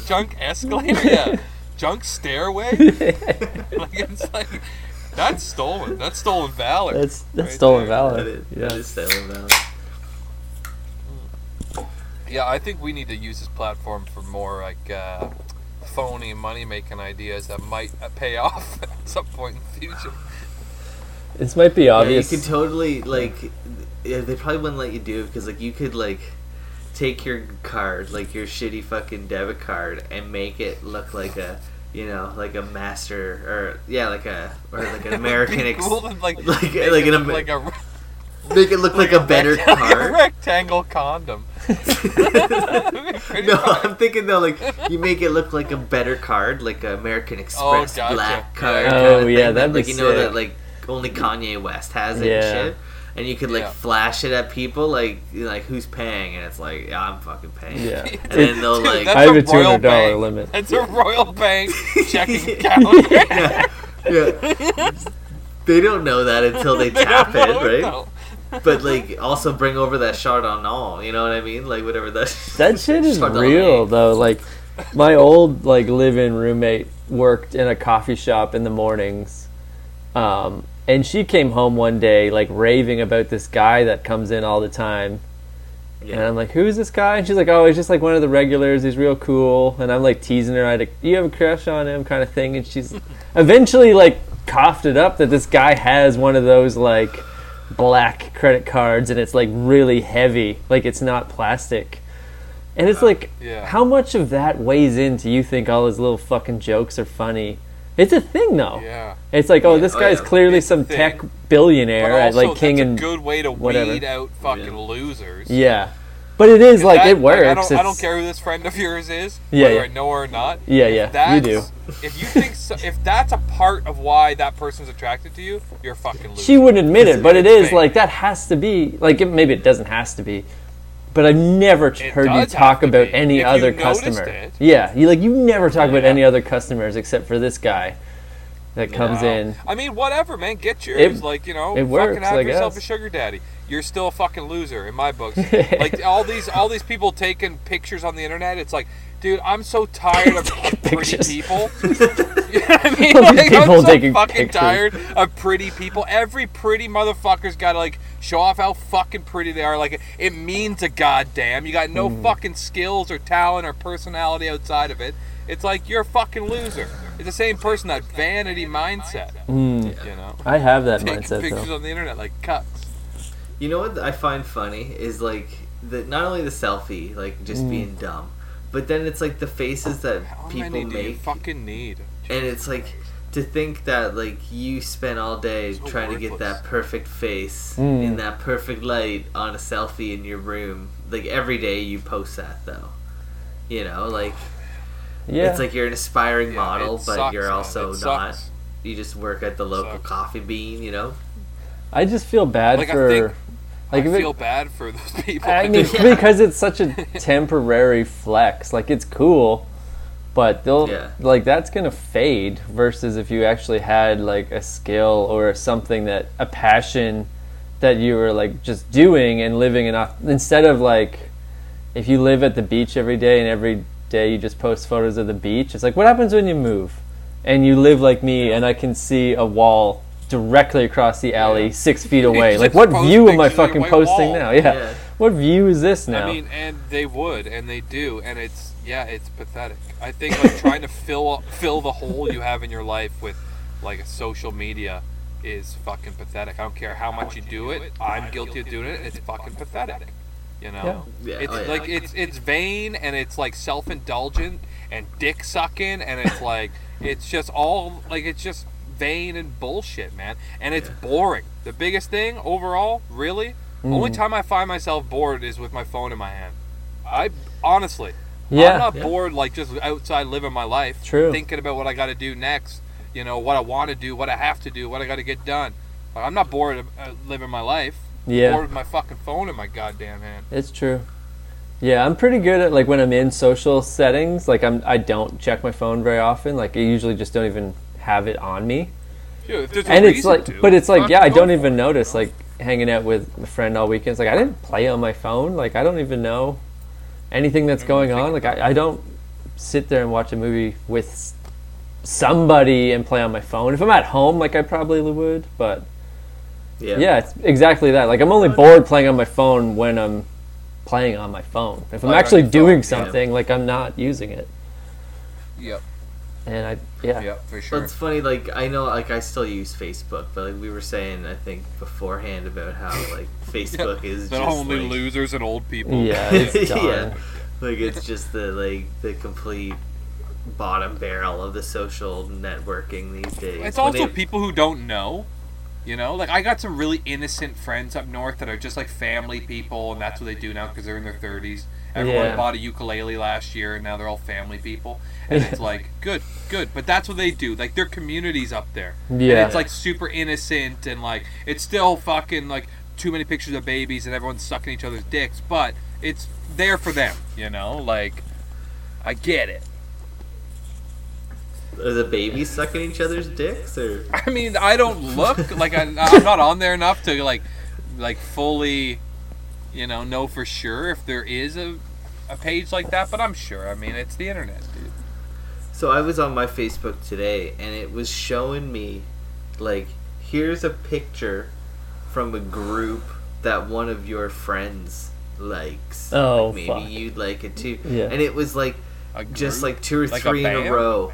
Speaker 4: junk escalator, yeah. Junk stairway. like it's like that's stolen. That's stolen valor.
Speaker 2: That's that's
Speaker 4: Right
Speaker 2: stolen
Speaker 4: there.
Speaker 2: valor.
Speaker 3: That is,
Speaker 2: yeah.
Speaker 3: that is stolen valor.
Speaker 4: Yeah, I think we need to use this platform for more like uh, phony money making ideas that might uh, pay (laughs) off at some point in the future.
Speaker 2: This might be obvious.
Speaker 3: Yeah, you could totally like. Yeah, they probably wouldn't let you do it because like you could like take your card, like your shitty fucking debit card, and make it look like a you know like a master or yeah like a or like an (laughs) American
Speaker 4: It'd
Speaker 3: ex-
Speaker 4: cool to, like (laughs)
Speaker 3: like- like an
Speaker 4: look like a,
Speaker 3: make it look like a better
Speaker 4: like a
Speaker 3: card.
Speaker 4: rectangle condom. That'd (laughs) (laughs) be pretty
Speaker 3: No,
Speaker 4: fun.
Speaker 3: I'm thinking though, like you make it look like a better card, like a American oh, Express
Speaker 4: Oh, gotcha.
Speaker 3: black card.
Speaker 2: Oh,
Speaker 3: kinda
Speaker 2: yeah, that'd
Speaker 3: that, like
Speaker 2: be
Speaker 3: you know that like only Kanye West has it
Speaker 2: Yeah.
Speaker 3: and shit. And you could like
Speaker 4: Yeah.
Speaker 3: flash it at people, like like who's paying, and it's like yeah, I'm fucking paying.
Speaker 2: Yeah.
Speaker 3: And then (laughs) they'll
Speaker 4: Dude,
Speaker 3: like
Speaker 2: I have a $200 limit.
Speaker 4: It's a Royal Bank checking account.
Speaker 3: yeah, yeah. They don't know that until they
Speaker 4: They
Speaker 3: tap
Speaker 4: don't
Speaker 3: it,
Speaker 4: know,
Speaker 3: right?
Speaker 4: no.
Speaker 3: But like also bring over that chardonnay, you know what I mean? Like whatever that. (laughs)
Speaker 2: That shit is real though. Like my old like live-in roommate worked in a coffee shop in the mornings, um, and she came home one day like raving about this guy that comes in all the time. And I'm like, who's this guy? And she's like, oh, he's just like one of the regulars. He's real cool. And I'm like teasing her. I a, you have a crush on him, kind of thing. And she's (laughs) eventually like coughed it up that this guy has one of those like black credit cards, and it's like really heavy, like it's not plastic. And it's uh, like,
Speaker 4: yeah.
Speaker 2: how much of that weighs into you think all his little fucking jokes are funny? It's a thing though.
Speaker 4: Yeah.
Speaker 2: It's like, oh,
Speaker 3: Yeah.
Speaker 2: this
Speaker 3: Oh,
Speaker 2: guy's
Speaker 3: yeah.
Speaker 2: clearly
Speaker 4: It's
Speaker 2: some tech
Speaker 4: But
Speaker 2: billionaire at
Speaker 4: also,
Speaker 2: like King
Speaker 4: that's
Speaker 2: and
Speaker 4: a good way to
Speaker 2: whatever.
Speaker 4: weed out fucking
Speaker 3: Yeah.
Speaker 4: losers.
Speaker 2: yeah. But it is like
Speaker 4: That-
Speaker 2: it works.
Speaker 4: I don't, I don't care who this friend of yours is,
Speaker 2: Yeah,
Speaker 4: whether
Speaker 2: yeah.
Speaker 4: I know her or not.
Speaker 2: Yeah,
Speaker 4: If
Speaker 2: yeah, you
Speaker 4: do. (laughs) If you think so, if that's a part of why that person's attracted to you, you're fucking loser.
Speaker 2: She wouldn't admit it, but
Speaker 4: It's
Speaker 2: is like that has to be like it, maybe it doesn't has to be, but I've never
Speaker 4: It
Speaker 2: heard you talk about
Speaker 4: be.
Speaker 2: any
Speaker 4: If
Speaker 2: other customer.
Speaker 4: it.
Speaker 2: Yeah, you like you never talk about any other customers except for this guy. That comes
Speaker 4: Wow.
Speaker 2: in.
Speaker 4: I mean, whatever, man. Get yours.
Speaker 2: It-
Speaker 4: like you know,
Speaker 2: it works,
Speaker 4: fucking have
Speaker 2: I
Speaker 4: yourself
Speaker 2: guess.
Speaker 4: a sugar daddy. You're still a fucking loser in my books. (laughs) like all these, all these people taking pictures on the internet. It's like, dude, I'm so tired of (laughs) pretty people. (laughs) you know what I mean? Like,
Speaker 2: people
Speaker 4: I'm so fucking
Speaker 2: pictures.
Speaker 4: tired of pretty people. Every pretty motherfucker's got to like show off how fucking pretty they are. Like it means a goddamn. You got no
Speaker 2: Hmm.
Speaker 4: fucking skills or talent or personality outside of it. It's like you're a fucking loser. It's the same person that vanity mindset.
Speaker 2: Mm,
Speaker 4: You know,
Speaker 2: I have that
Speaker 4: taking
Speaker 2: mindset
Speaker 4: pictures
Speaker 2: though.
Speaker 4: on the internet like cucks.
Speaker 3: You know what I find funny is like the not only the selfie, like just
Speaker 2: Mm.
Speaker 3: being dumb, but then it's like the faces that
Speaker 4: How
Speaker 3: people
Speaker 4: many do you
Speaker 3: make,
Speaker 4: fucking need?
Speaker 3: and it's like to think that like you spent all day
Speaker 4: So
Speaker 3: trying to get that perfect face
Speaker 2: Mm.
Speaker 3: in that perfect light on a selfie in your room. Like every day you post that though. You know, like
Speaker 2: Yeah.
Speaker 3: it's like you're an aspiring
Speaker 4: Yeah,
Speaker 3: model, but
Speaker 4: sucks,
Speaker 3: you're also not. You just work at the local
Speaker 4: Sucks.
Speaker 3: coffee bean, you know.
Speaker 2: I just feel bad
Speaker 4: Like, I
Speaker 2: for.
Speaker 4: think-
Speaker 2: like
Speaker 4: I
Speaker 2: if it-
Speaker 4: feel bad for those (laughs) people.
Speaker 2: I mean, (laughs)
Speaker 3: Yeah.
Speaker 2: because it's such a temporary flex. Like it's cool, but they'll
Speaker 3: Yeah.
Speaker 2: like that's gonna fade. Versus if you actually had like a skill or something that a passion that you were like just doing and living in. Instead of like, if you live at the beach every day and every day you just post photos of the beach, it's like what happens when you move and you live like me and I can see a wall directly across the alley
Speaker 4: Yeah.
Speaker 2: six feet (laughs) away. Like what view am I
Speaker 4: pictures of your
Speaker 2: fucking posting
Speaker 4: wall.
Speaker 2: now? Yeah.
Speaker 3: Yeah.
Speaker 2: What view is this now?
Speaker 4: I mean, and they would, and they do, and it's yeah, it's pathetic. I think like trying to fill fill the hole you have in your life with like a social media is fucking pathetic. I don't care how much you do it. I'm guilty of doing it. It's fucking pathetic. You know,
Speaker 3: Yeah.
Speaker 4: it's
Speaker 3: oh, yeah.
Speaker 4: like it's it's vain and it's like self indulgent and dick sucking and it's (laughs) like it's just all like it's just vain and bullshit, man. And it's boring. The biggest thing overall, really, only
Speaker 2: Mm.
Speaker 4: time I find myself bored is with my phone in my hand. I honestly,
Speaker 2: Yeah.
Speaker 4: I'm not
Speaker 3: Yeah.
Speaker 4: bored like just outside living my life,
Speaker 2: True.
Speaker 4: thinking about what I got to do next. You know what I want to do, what I have to do, what I got to get done. Like, I'm not bored of uh, living my life.
Speaker 2: Yeah.
Speaker 4: Bored with my fucking phone in my goddamn hand.
Speaker 2: It's true. Yeah, I'm pretty good at like when I'm in social settings. Like I'm, I don't check my phone very often. Like I usually just don't even have it on me.
Speaker 4: A
Speaker 2: and it's like,
Speaker 4: to,
Speaker 2: but it's like, yeah, I don't even notice. Like hanging out with a friend all weekend. Like I didn't play on my phone. Like I don't even know anything that's
Speaker 4: mm,
Speaker 2: going on. Like I, I don't sit there and watch a movie with somebody and play on my phone. If I'm at home, like I probably would, but
Speaker 3: yeah.
Speaker 2: yeah, it's exactly that. Like I'm only bored playing on my phone when I'm playing on my phone. If I'm
Speaker 4: Playing on
Speaker 2: actually
Speaker 4: your
Speaker 2: doing
Speaker 4: phone, yeah.
Speaker 2: something, like I'm not using it.
Speaker 4: Yep,
Speaker 2: And I yeah.
Speaker 4: yep, for
Speaker 3: But
Speaker 4: sure.
Speaker 3: it's funny, like I know, like I still use Facebook, but like we were saying, I think beforehand about how (laughs) like Facebook is
Speaker 4: The
Speaker 3: just
Speaker 4: only
Speaker 3: like,
Speaker 4: losers and old people.
Speaker 2: Yeah, (laughs) it's done.
Speaker 3: yeah, like it's just the like the complete bottom barrel of the social networking these days.
Speaker 4: It's
Speaker 3: When
Speaker 4: also
Speaker 3: they-
Speaker 4: people who don't know. You know, like I got some really innocent friends up north that are just like family people, and that's what they do now because they're in their thirties. Everyone
Speaker 2: Yeah.
Speaker 4: bought a ukulele last year, and now they're all family people. And it's (laughs) like good, good, but that's what they do. Like their communities up there. And
Speaker 2: Yeah.
Speaker 4: it's like super innocent, and like it's still fucking like too many pictures of babies, and everyone's sucking each other's dicks, but it's there for them. You know, like I get it.
Speaker 3: Are the babies sucking each other's dicks, or
Speaker 4: I mean, I don't look like I, I'm not (laughs) on there enough to like, like fully, you know, know for sure if there is a, a page like that. But I'm sure. I mean, it's the internet, dude.
Speaker 3: So I was on my Facebook today and it was showing me like here's a picture from a group that one of your friends likes.
Speaker 2: Oh,
Speaker 3: like maybe
Speaker 2: fuck.
Speaker 3: you'd like it too.
Speaker 2: Yeah.
Speaker 3: And it was like just like two or
Speaker 4: Like
Speaker 3: three in a
Speaker 4: band?
Speaker 3: row.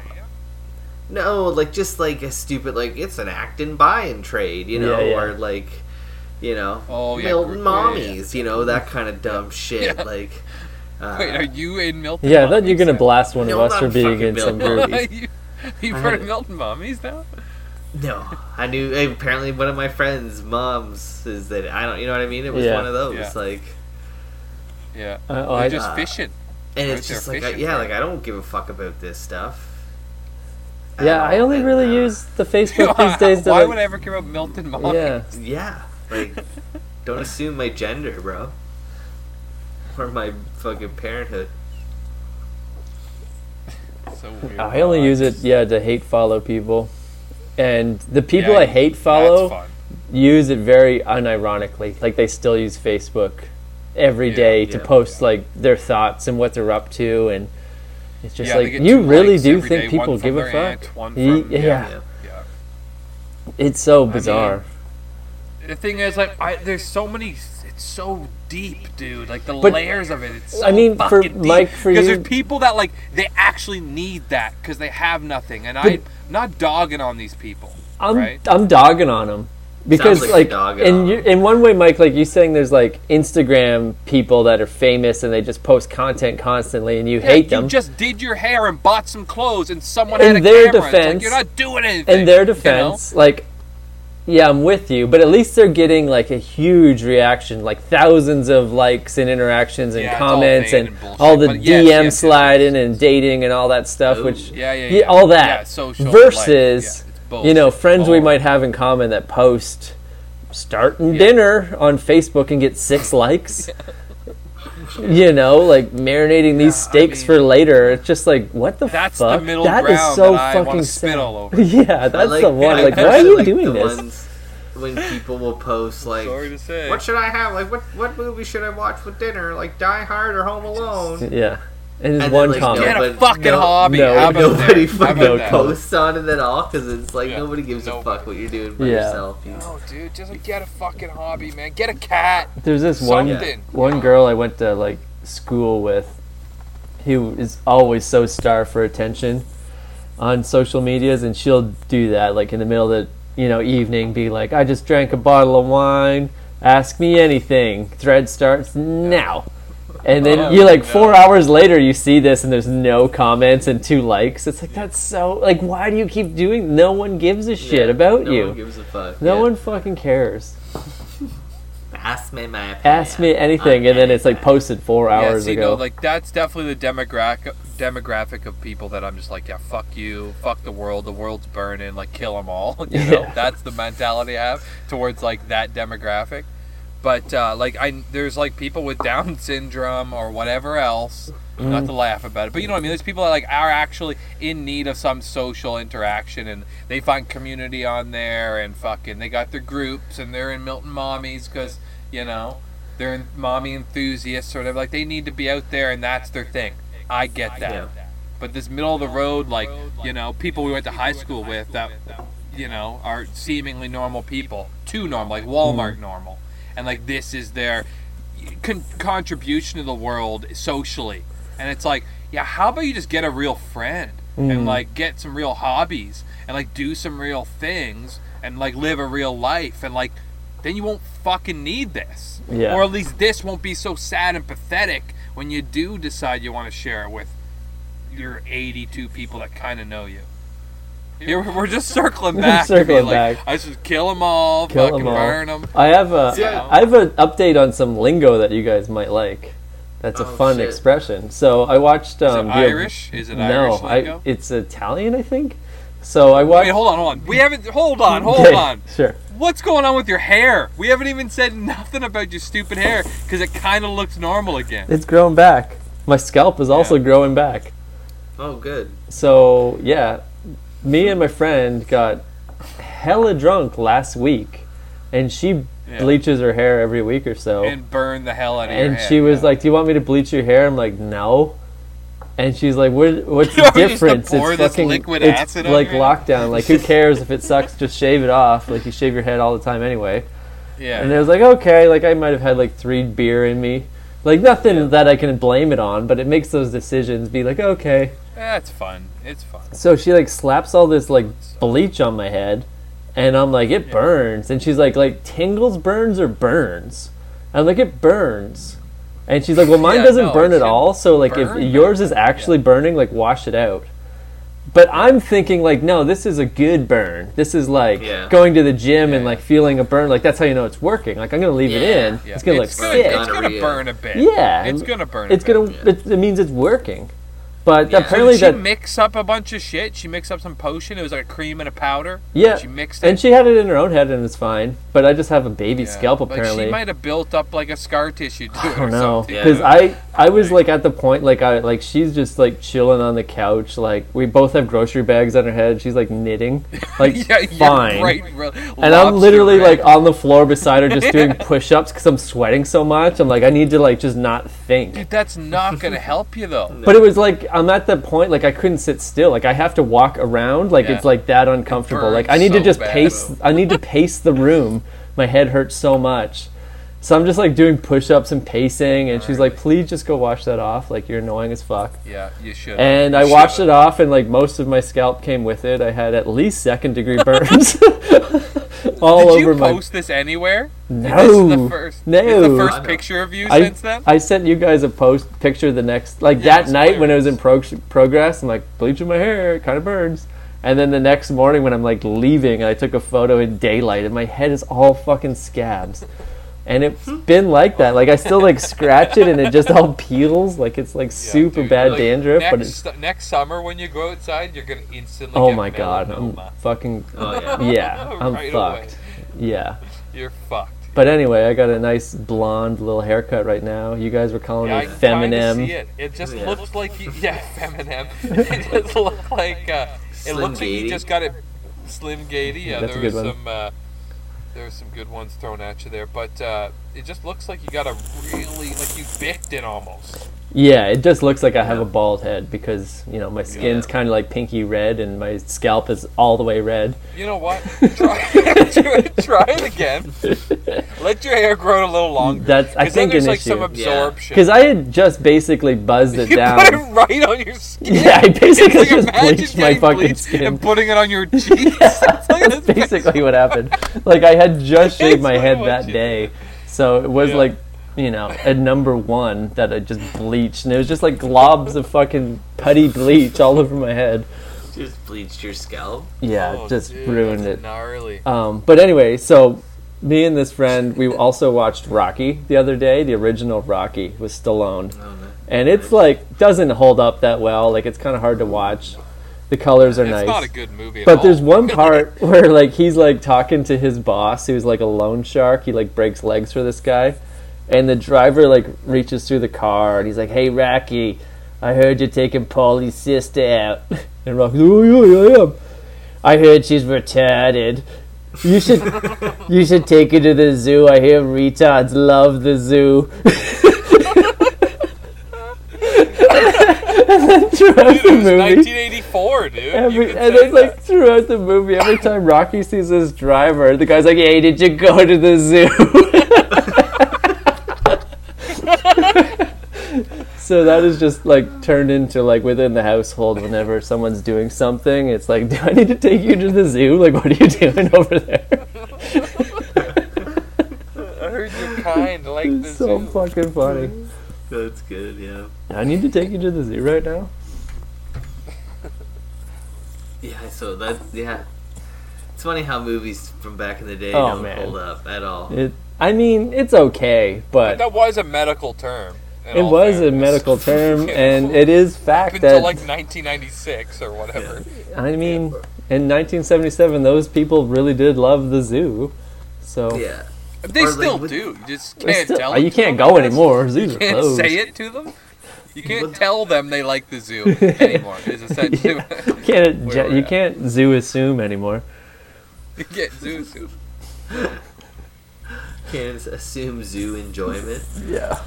Speaker 3: No, like just like a stupid like it's an act and buy and trade, you know,
Speaker 2: Yeah, yeah.
Speaker 3: or like you know,
Speaker 4: Oh, yeah,
Speaker 3: Milton
Speaker 4: group- yeah, yeah,
Speaker 3: mommies, you know, that kind of dumb shit.
Speaker 4: Yeah.
Speaker 3: Like, (laughs) uh,
Speaker 4: Wait, are you in Milton?
Speaker 2: Yeah, I thought you're gonna blast one of us for being
Speaker 3: fucking
Speaker 2: in some
Speaker 3: Bill (laughs)
Speaker 2: group.
Speaker 4: You, you've
Speaker 3: I
Speaker 4: heard
Speaker 3: had-
Speaker 4: of Milton Mommies now?
Speaker 3: No, I knew. Apparently, one of my friends' moms is that I don't. You know what I mean? It was
Speaker 2: Yeah.
Speaker 3: one of those.
Speaker 4: Yeah.
Speaker 3: Like,
Speaker 4: Yeah,
Speaker 2: Uh, oh, I,
Speaker 4: just
Speaker 3: uh,
Speaker 4: fishing.
Speaker 3: and
Speaker 4: Right
Speaker 3: it's just like, I, yeah,
Speaker 4: for
Speaker 3: like. I don't give a fuck about this stuff. At
Speaker 2: yeah, I only
Speaker 3: and,
Speaker 2: really
Speaker 3: uh,
Speaker 2: use the Facebook (laughs) these days. To,
Speaker 4: Why
Speaker 2: like-
Speaker 4: would I ever care about Milton Mommies?
Speaker 2: Yeah,
Speaker 3: Yeah, like, don't (laughs) assume my gender, bro, or my fucking parenthood.
Speaker 4: So weird.
Speaker 2: I only use it yeah to hate follow people, and the people
Speaker 4: Yeah,
Speaker 2: I hate follow use it very unironically. Like they still use Facebook every
Speaker 4: Yeah,
Speaker 2: day to
Speaker 3: yeah,
Speaker 2: post like their thoughts and what they're up to, and it's just
Speaker 4: Yeah,
Speaker 2: like you really do think
Speaker 4: day,
Speaker 2: people give a fuck?
Speaker 4: aunt, from-
Speaker 2: yeah,
Speaker 4: yeah.
Speaker 3: Yeah.
Speaker 2: It's so bizarre.
Speaker 4: The thing is, like, I, there's so many. It's so deep, dude. Like the
Speaker 2: But-
Speaker 4: layers of it. It's so
Speaker 2: I mean, for-
Speaker 4: deep.
Speaker 2: Mike, for
Speaker 4: because there's people that like they actually need that because they have nothing, and I'm not dogging on these people.
Speaker 2: I'm
Speaker 4: right?
Speaker 2: I'm dogging on them because
Speaker 3: like
Speaker 2: like,
Speaker 3: dogging
Speaker 2: in
Speaker 3: on
Speaker 2: in one way, Mike, like you saying, there's like Instagram people that are famous and they just post content constantly, and you
Speaker 4: Yeah,
Speaker 2: hate
Speaker 4: you
Speaker 2: them.
Speaker 4: just did your hair and bought some clothes, and someone
Speaker 2: In
Speaker 4: had a
Speaker 2: their
Speaker 4: camera. It's like,
Speaker 2: defense-
Speaker 4: you're not doing anything.
Speaker 2: in their
Speaker 4: you know?
Speaker 2: defense, like, yeah, I'm with you, but at least they're getting like a huge reaction, like thousands of likes and interactions and
Speaker 4: Yeah, it's all
Speaker 2: comments and
Speaker 4: and bullshit,
Speaker 2: all the
Speaker 4: yes,
Speaker 2: DM
Speaker 4: yes, yes,
Speaker 2: sliding and dating and all that stuff,
Speaker 3: Ooh.
Speaker 2: which
Speaker 4: Yeah, yeah, yeah.
Speaker 2: all that
Speaker 4: Yeah, social life.
Speaker 2: versus
Speaker 4: Yeah, it's
Speaker 2: you know
Speaker 4: bullshit.
Speaker 2: friends we might have in common that post starting
Speaker 4: Yeah.
Speaker 2: dinner on Facebook and get six (laughs) likes. You know, like marinating these
Speaker 4: Yeah, I
Speaker 2: steaks
Speaker 4: mean-
Speaker 2: for later. It's just like, what the
Speaker 4: That's
Speaker 2: fuck?
Speaker 4: the middle
Speaker 2: That is so
Speaker 4: that
Speaker 2: fucking
Speaker 4: wanna spit
Speaker 2: sad.
Speaker 4: all over. (laughs)
Speaker 2: Yeah, that's
Speaker 3: I
Speaker 2: the one. Like, why are you
Speaker 3: like
Speaker 2: doing
Speaker 3: the
Speaker 2: this?
Speaker 3: Ones when people will post like,
Speaker 4: Sorry to say.
Speaker 3: "What should I have? Like, what what movie should I watch with dinner? Like Die Hard or Home Alone?"
Speaker 2: Yeah, and there's
Speaker 3: And then,
Speaker 2: one
Speaker 3: like,
Speaker 2: comment.
Speaker 4: Get a
Speaker 3: Nobody-
Speaker 4: fucking
Speaker 3: no-
Speaker 4: hobby.
Speaker 2: no-
Speaker 4: How about
Speaker 3: Nobody
Speaker 4: that? How
Speaker 3: fucking
Speaker 4: about that?
Speaker 3: posts on it at all because it's like
Speaker 4: Yeah.
Speaker 3: nobody gives a fuck what you're doing by
Speaker 2: Yeah.
Speaker 3: yourself. You-
Speaker 4: No, dude, just like, get a fucking hobby, man. Get a cat.
Speaker 2: There's this one
Speaker 4: Something.
Speaker 2: one girl I went to like school with, who is always so starved for attention on social medias, and she'll do that like in the middle of the you know evening, be like, "I just drank a bottle of wine. Ask me anything." Thread starts now. And then
Speaker 4: Oh,
Speaker 2: you like
Speaker 4: no.
Speaker 2: four hours later, you see this, and there's no comments and two likes. It's like that's so like, why do you keep doing? No one gives a shit
Speaker 3: Yeah,
Speaker 2: about
Speaker 3: no
Speaker 2: you.
Speaker 3: No one gives a fuck.
Speaker 2: no
Speaker 3: yeah.
Speaker 2: one fucking cares. (laughs)
Speaker 3: ask me my opinion.
Speaker 2: Ask me anything, and then it's like posted four
Speaker 4: Yeah,
Speaker 2: hours
Speaker 4: see,
Speaker 2: ago.
Speaker 4: no, like that's definitely the demographic demographic of people that I'm just like, yeah, fuck you, fuck the world, the world's burning, like kill them all. (laughs) You know,
Speaker 2: Yeah.
Speaker 4: that's the mentality I have towards like that demographic. But uh, like I, there's like people with Down (laughs) syndrome or whatever else. Not to laugh about it, but you know what I mean. There's people that like are actually in need of some social interaction, and they find community on there, and fucking they got their groups, and they're in Milton Mommies because you know they're in mommy enthusiasts or whatever. Like they need to be out there, and that's their thing. I get that.
Speaker 3: Yeah.
Speaker 4: But this middle of the road, like you know, people we went to high school with that you know are seemingly normal people, too normal, like Walmart normal, and like this is their con- contribution to the world socially. And it's like, yeah, how about you just get a real friend and mm. like get some real hobbies and like do some real things and like live a real life and like then you won't fucking need this.
Speaker 2: Yeah.
Speaker 4: Or at least this won't be so sad and pathetic when you do decide you want to share it with your 82 people that kind of know you. Here we're just circling back. to be
Speaker 2: Circling
Speaker 4: like,
Speaker 2: back.
Speaker 4: I should kill them all,
Speaker 2: Kill
Speaker 4: fucking
Speaker 2: 'em all.
Speaker 4: burn them.
Speaker 2: I have a
Speaker 3: See,
Speaker 2: I have an update on some lingo that you guys might like. That's a
Speaker 3: Oh,
Speaker 2: fun
Speaker 3: shit.
Speaker 2: expression. So I watched.
Speaker 4: Is
Speaker 2: Um,
Speaker 4: it
Speaker 2: the-
Speaker 4: Irish? Is it
Speaker 2: no,
Speaker 4: Irish lingo?
Speaker 2: I, it's Italian, I think. So I watched.
Speaker 4: Wait, hold on, hold on. We haven't. Hold on, (laughs) hold
Speaker 2: Okay,
Speaker 4: on.
Speaker 2: Sure.
Speaker 4: What's going on with your hair? We haven't even said nothing about your stupid hair because it kind of looks normal again.
Speaker 2: It's growing back. My scalp is also
Speaker 4: Yeah.
Speaker 2: growing back.
Speaker 3: Oh, good.
Speaker 2: So yeah, me and my friend got hella drunk last week, and she
Speaker 4: Yeah.
Speaker 2: bleaches her hair every week or so.
Speaker 4: And burn the hell out of
Speaker 2: And
Speaker 4: head.
Speaker 2: she was
Speaker 4: yeah.
Speaker 2: like, "Do you want me to bleach your hair?" I'm like, "No." And she's like, what, "What's (laughs) the difference? It's fucking
Speaker 4: liquid
Speaker 2: it's like lockdown. Like, who cares if it sucks? Just shave it off. Like, you shave your head all the time anyway."
Speaker 4: yeah.
Speaker 2: And it was like, "Okay." Like, I might have had like three beer in me. Like nothing that I can blame it on, but it makes those decisions be like, "Okay."
Speaker 4: That's fun. It's fun.
Speaker 2: So she like slaps all this like bleach on my head, and I'm like, "It burns." And she's like, "Like tingles, burns, or burns?" I'm like, "It burns." And she's like, "Well, mine
Speaker 4: Yeah,
Speaker 2: doesn't
Speaker 4: no,
Speaker 2: burn at all. So like,
Speaker 4: burn,
Speaker 2: if yours is actually burning, like, wash it out." But I'm thinking like, no, this is a good burn. This is like
Speaker 3: Yeah.
Speaker 2: going to the gym and like feeling a burn. Like that's how you know it's working. Like I'm gonna leave it in.
Speaker 4: Yeah.
Speaker 2: It's gonna
Speaker 4: it's
Speaker 2: look
Speaker 4: gonna,
Speaker 2: sick.
Speaker 4: It's gonna burn a bit.
Speaker 2: Yeah,
Speaker 4: It's gonna burn.
Speaker 2: It's
Speaker 4: a bit.
Speaker 2: gonna.
Speaker 3: Yeah.
Speaker 2: It, it means it's working. But
Speaker 3: Yeah. So
Speaker 2: apparently
Speaker 4: Did she
Speaker 2: that
Speaker 4: mix up a bunch of shit? She mixed up some potion. It was like a cream and a powder.
Speaker 2: Yeah,
Speaker 4: She mixed it.
Speaker 2: and she had it in her own head and it's fine. But I just have a baby
Speaker 4: Yeah.
Speaker 2: scalp
Speaker 4: Like,
Speaker 2: apparently.
Speaker 4: she might have built up like a scar tissue to it
Speaker 2: I don't know
Speaker 4: something.
Speaker 3: Yeah.
Speaker 2: because I I was like at the point like I like she's just like chilling on the couch like we both have grocery bags on her head she's like knitting (laughs) like
Speaker 4: yeah,
Speaker 2: fine
Speaker 4: right, re-
Speaker 2: and I'm
Speaker 4: lobster
Speaker 2: literally
Speaker 4: red.
Speaker 2: like on the floor beside her just (laughs) doing push-ups because I'm sweating so much I'm like I need to like just not think
Speaker 4: Dude, that's not gonna help you though. (laughs)
Speaker 2: but it was like I'm at the point like I couldn't sit still like I have to walk around like
Speaker 4: Yeah.
Speaker 2: it's like that uncomfortable like I need to just
Speaker 4: bad.
Speaker 2: pace I need to pace the room my head hurts so much so I'm just like doing push-ups and pacing and she's like please just go wash that off like you're annoying as fuck
Speaker 4: Yeah, you should.
Speaker 2: and I washed it off, and like most of my scalp came with it. I had at least second degree (laughs) burns (laughs) all
Speaker 4: Did
Speaker 2: over
Speaker 4: you
Speaker 2: my.
Speaker 4: post this anywhere?
Speaker 2: No,
Speaker 4: This is the first.
Speaker 2: no.
Speaker 4: Is the first picture of you
Speaker 2: I,
Speaker 4: since then.
Speaker 2: I sent you guys a post picture the next like
Speaker 4: Yeah,
Speaker 2: that night when it was in
Speaker 4: hilarious.
Speaker 2: prog- progress. I'm like bleaching my hair, it kind of burns. And then the next morning when I'm like leaving, I took a photo in daylight, and my head is all fucking scabs. And it's been like that. Like I still like scratch it, and it just all peels. Like it's like super
Speaker 4: dude,
Speaker 2: bad
Speaker 4: like,
Speaker 2: dandruff. But it's
Speaker 4: Next, next summer when you go outside, you're gonna instantly.
Speaker 2: oh
Speaker 4: get
Speaker 2: my god, I'm fucking (laughs)
Speaker 3: Oh yeah.
Speaker 2: yeah, I'm
Speaker 4: Right away.
Speaker 2: fucked. Yeah.
Speaker 4: You're fucked.
Speaker 2: But anyway, I got a nice blonde little haircut right now. You guys were calling
Speaker 4: Yeah, I
Speaker 2: me
Speaker 4: can kinda
Speaker 2: feminine.
Speaker 4: see it. It just
Speaker 3: Yeah.
Speaker 4: looks like you, yeah, (laughs) feminine. (laughs) it just looked like uh, it looks like you just got it Slim Shady. Yeah,
Speaker 2: That's a
Speaker 4: there
Speaker 2: good
Speaker 4: was
Speaker 2: one.
Speaker 4: some uh, there was some good ones thrown at you there, but uh, it just looks like you got a really like you bicked it almost.
Speaker 2: Yeah, it just looks like I have a bald head because, you know, my skin's
Speaker 3: Yeah.
Speaker 2: kind of like pinky red and my scalp is all the way red.
Speaker 4: You know what? (laughs) Try, (laughs) try it again. Let your hair grow a little longer.
Speaker 2: That's, I
Speaker 4: 'Cause then
Speaker 2: think,
Speaker 4: there's
Speaker 2: an
Speaker 4: like some
Speaker 2: issue.
Speaker 4: absorption.
Speaker 2: Because I had just basically buzzed (laughs) it
Speaker 4: you
Speaker 2: down.
Speaker 4: put it right on your skin.
Speaker 2: yeah, I basically
Speaker 4: like
Speaker 2: just bleached my fucking
Speaker 4: bleach
Speaker 2: skin.
Speaker 4: and putting it on your cheeks. It's like
Speaker 2: That's basically what happened. Like I had just shaved my head that day, so it was
Speaker 4: Yeah.
Speaker 2: like, you know, at number one that I just bleached, and it was just like globs of fucking putty bleach all over my head.
Speaker 3: Just bleached your scalp.
Speaker 2: Yeah,
Speaker 4: Oh,
Speaker 2: just
Speaker 4: dude,
Speaker 2: ruined
Speaker 4: that's
Speaker 2: it.
Speaker 4: Gnarly.
Speaker 2: Um, but anyway, so me and this friend, we also watched Rocky the other day, the original Rocky with Stallone,
Speaker 3: Oh, no.
Speaker 2: and it's like doesn't hold up that well. Like it's kind of hard to watch. The colors are
Speaker 4: It's
Speaker 2: nice.
Speaker 4: not a good movie. At
Speaker 2: But
Speaker 4: all.
Speaker 2: there's one (laughs) part where like he's like talking to his boss who's like a loan shark. He like breaks legs for this guy. And the driver like reaches through the car and he's like, Hey Rocky, I heard you're taking Paulie's sister out. (laughs) And Rocky's like, Oh yeah, I am. I heard she's retarded. You should (laughs) you should take her to the zoo. I hear retards love the zoo. (laughs) and then throughout
Speaker 4: Dude,
Speaker 2: the movie,
Speaker 4: 1984, dude.
Speaker 2: Every, and then, like
Speaker 4: that.
Speaker 2: throughout the movie, every time Rocky sees this driver, the guy's like, "Hey, did you go to the zoo?" So that is just like turned into like within the household. Whenever someone's doing something, it's like, "Do I need to take you to the zoo? Like, what are you doing (laughs) over there?"
Speaker 4: I heard you're kind, like the
Speaker 2: so
Speaker 4: zoo.
Speaker 2: fucking funny.
Speaker 3: That's good. Yeah.
Speaker 2: I need to take you to the zoo right now.
Speaker 3: Yeah. So that yeah. It's funny how movies from back in the day
Speaker 2: Oh,
Speaker 3: don't
Speaker 2: man.
Speaker 3: hold up at all.
Speaker 2: It. I mean, it's okay, but
Speaker 4: That was a medical term. In
Speaker 2: it
Speaker 4: all
Speaker 2: was a medical (laughs) term, and it is
Speaker 4: Up
Speaker 2: fact
Speaker 4: until
Speaker 2: that
Speaker 4: like 1996 or whatever.
Speaker 2: I mean, in 1977, those people really did love the zoo. So
Speaker 3: Yeah.
Speaker 4: They
Speaker 3: Or,
Speaker 4: still
Speaker 3: with-
Speaker 4: do. You just can't
Speaker 2: still-
Speaker 4: tell.
Speaker 2: uh, you can't
Speaker 4: them,
Speaker 2: go anymore. Zoos
Speaker 4: You can't
Speaker 2: closed.
Speaker 4: say it to them. You can't tell them they like the zoo (laughs) anymore. Is (laughs) essentially
Speaker 2: You can't ju- you
Speaker 4: at.
Speaker 2: can't zoo assume anymore.
Speaker 4: you get zoo zoo.
Speaker 3: Can't assume zoo enjoyment.
Speaker 2: Yeah.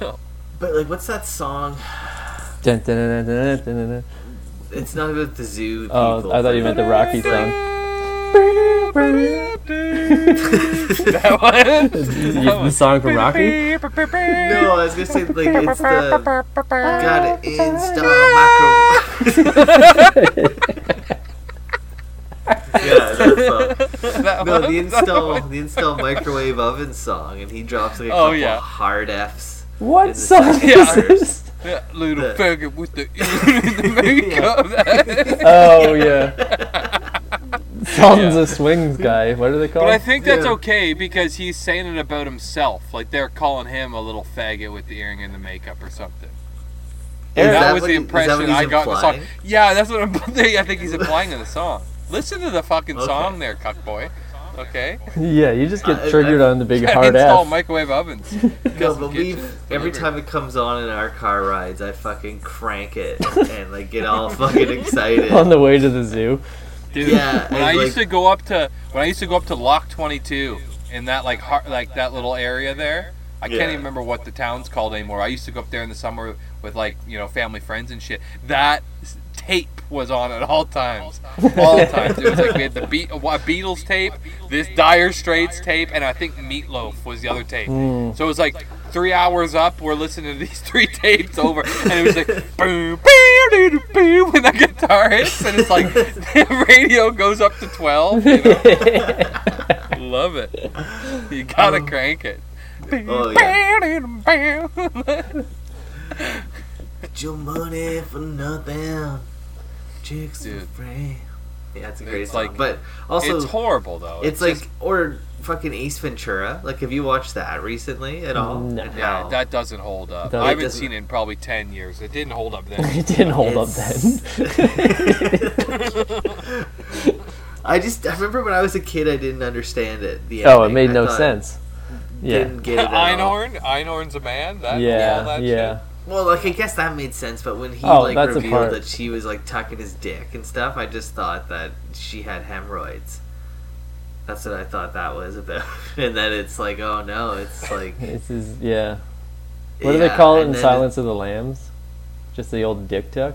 Speaker 4: No.
Speaker 3: But like, what's that song?
Speaker 2: Dun, dun, dun, dun, dun, dun, dun.
Speaker 3: It's not about the zoo. Oh, people,
Speaker 2: Oh, I thought you meant the Rocky song. (laughs)
Speaker 4: that one. (laughs)
Speaker 2: You- the song from Rocky.
Speaker 3: No, I was gonna say like it's the got it install macro. yeah, that's song.
Speaker 4: That
Speaker 3: No,
Speaker 4: one?
Speaker 3: the install the install microwave oven song, and he drops like a
Speaker 4: Oh,
Speaker 3: couple
Speaker 4: yeah.
Speaker 3: hard Fs.
Speaker 2: What
Speaker 3: In
Speaker 2: song
Speaker 3: second
Speaker 2: is (laughs)
Speaker 3: verse.
Speaker 2: this?
Speaker 4: Yeah, little
Speaker 3: The-
Speaker 4: faggot with the, earring and the (laughs) makeup. (laughs)
Speaker 2: Oh yeah. Sultans of Swings guy. What are they called?
Speaker 4: But I think that's
Speaker 3: Yeah.
Speaker 4: okay because he's saying it about himself. Like they're calling him a little faggot with the earring and the makeup or something.
Speaker 3: Is
Speaker 4: that,
Speaker 3: that
Speaker 4: was
Speaker 3: what
Speaker 4: the
Speaker 3: he- is that what
Speaker 4: impression
Speaker 3: he's
Speaker 4: I got in the song. Yeah, that's what I'm, I think he's implying in the song. Listen to the fucking
Speaker 3: Okay.
Speaker 4: song there, cuck boy. Okay. (laughs)
Speaker 2: Yeah, you just get
Speaker 3: Uh,
Speaker 2: triggered on the big
Speaker 4: And (laughs)
Speaker 2: hard
Speaker 4: install
Speaker 2: F.
Speaker 4: microwave ovens. (laughs)
Speaker 3: No,
Speaker 4: Custom
Speaker 3: but we every time it comes on in our car rides, I fucking crank it and like get all fucking excited.
Speaker 2: on the way to the zoo.
Speaker 4: Dude,
Speaker 3: Yeah,
Speaker 4: when I
Speaker 3: like-
Speaker 4: used to go up to when I used to go up to Lock 22 in that like har- like that little area there. I
Speaker 3: Yeah.
Speaker 4: can't even remember what the town's called anymore. I used to go up there in the summer with like you know family friends and shit. That s- tape was on at all times, all times. It was like we had the Be- a Beatles tape, this Dire Straits tape, and I think Meatloaf was the other tape.
Speaker 2: Mm.
Speaker 4: So it was like three hours up. We're listening to these (laughs) three tapes over, and it was like boom, boom, boom, boom, when the guitar hits, and it's like (laughs) the radio goes up to twelve. You know? (laughs) Love it. You gotta crank it.
Speaker 3: Oh yeah. Get your money for nothing. Chicks
Speaker 4: Dude.
Speaker 3: and. Yeah, it's a great
Speaker 4: It's
Speaker 3: song.
Speaker 4: like-
Speaker 3: but also,
Speaker 4: it's horrible though.
Speaker 3: it's, like
Speaker 4: just-
Speaker 3: or fucking Ace Ventura. Like, have you watched that recently at all?
Speaker 2: No.
Speaker 3: And
Speaker 4: yeah,
Speaker 3: how-
Speaker 4: that doesn't hold up.
Speaker 2: Doesn't-
Speaker 4: I haven't seen it in probably ten years. It didn't hold up then. (laughs)
Speaker 2: it didn't hold up then. (laughs)
Speaker 3: I just I remember when I was a kid, I didn't understand it. The
Speaker 2: oh, it made
Speaker 3: I
Speaker 2: no sense. Yeah.
Speaker 3: Didn't get it at all.
Speaker 4: Einhorn, Einhorn's a man. That, all
Speaker 2: Yeah,
Speaker 4: that
Speaker 2: yeah.
Speaker 3: Well, like I guess that made sense, but when he
Speaker 2: Oh,
Speaker 3: like revealed that she was like tucking his dick and stuff, I just thought that she had hemorrhoids. That's what I thought that was about. (laughs) and then it's like, oh no, it's like (laughs)
Speaker 2: This is yeah. What do they call it in Silence of the Lambs? Just the old dick tuck.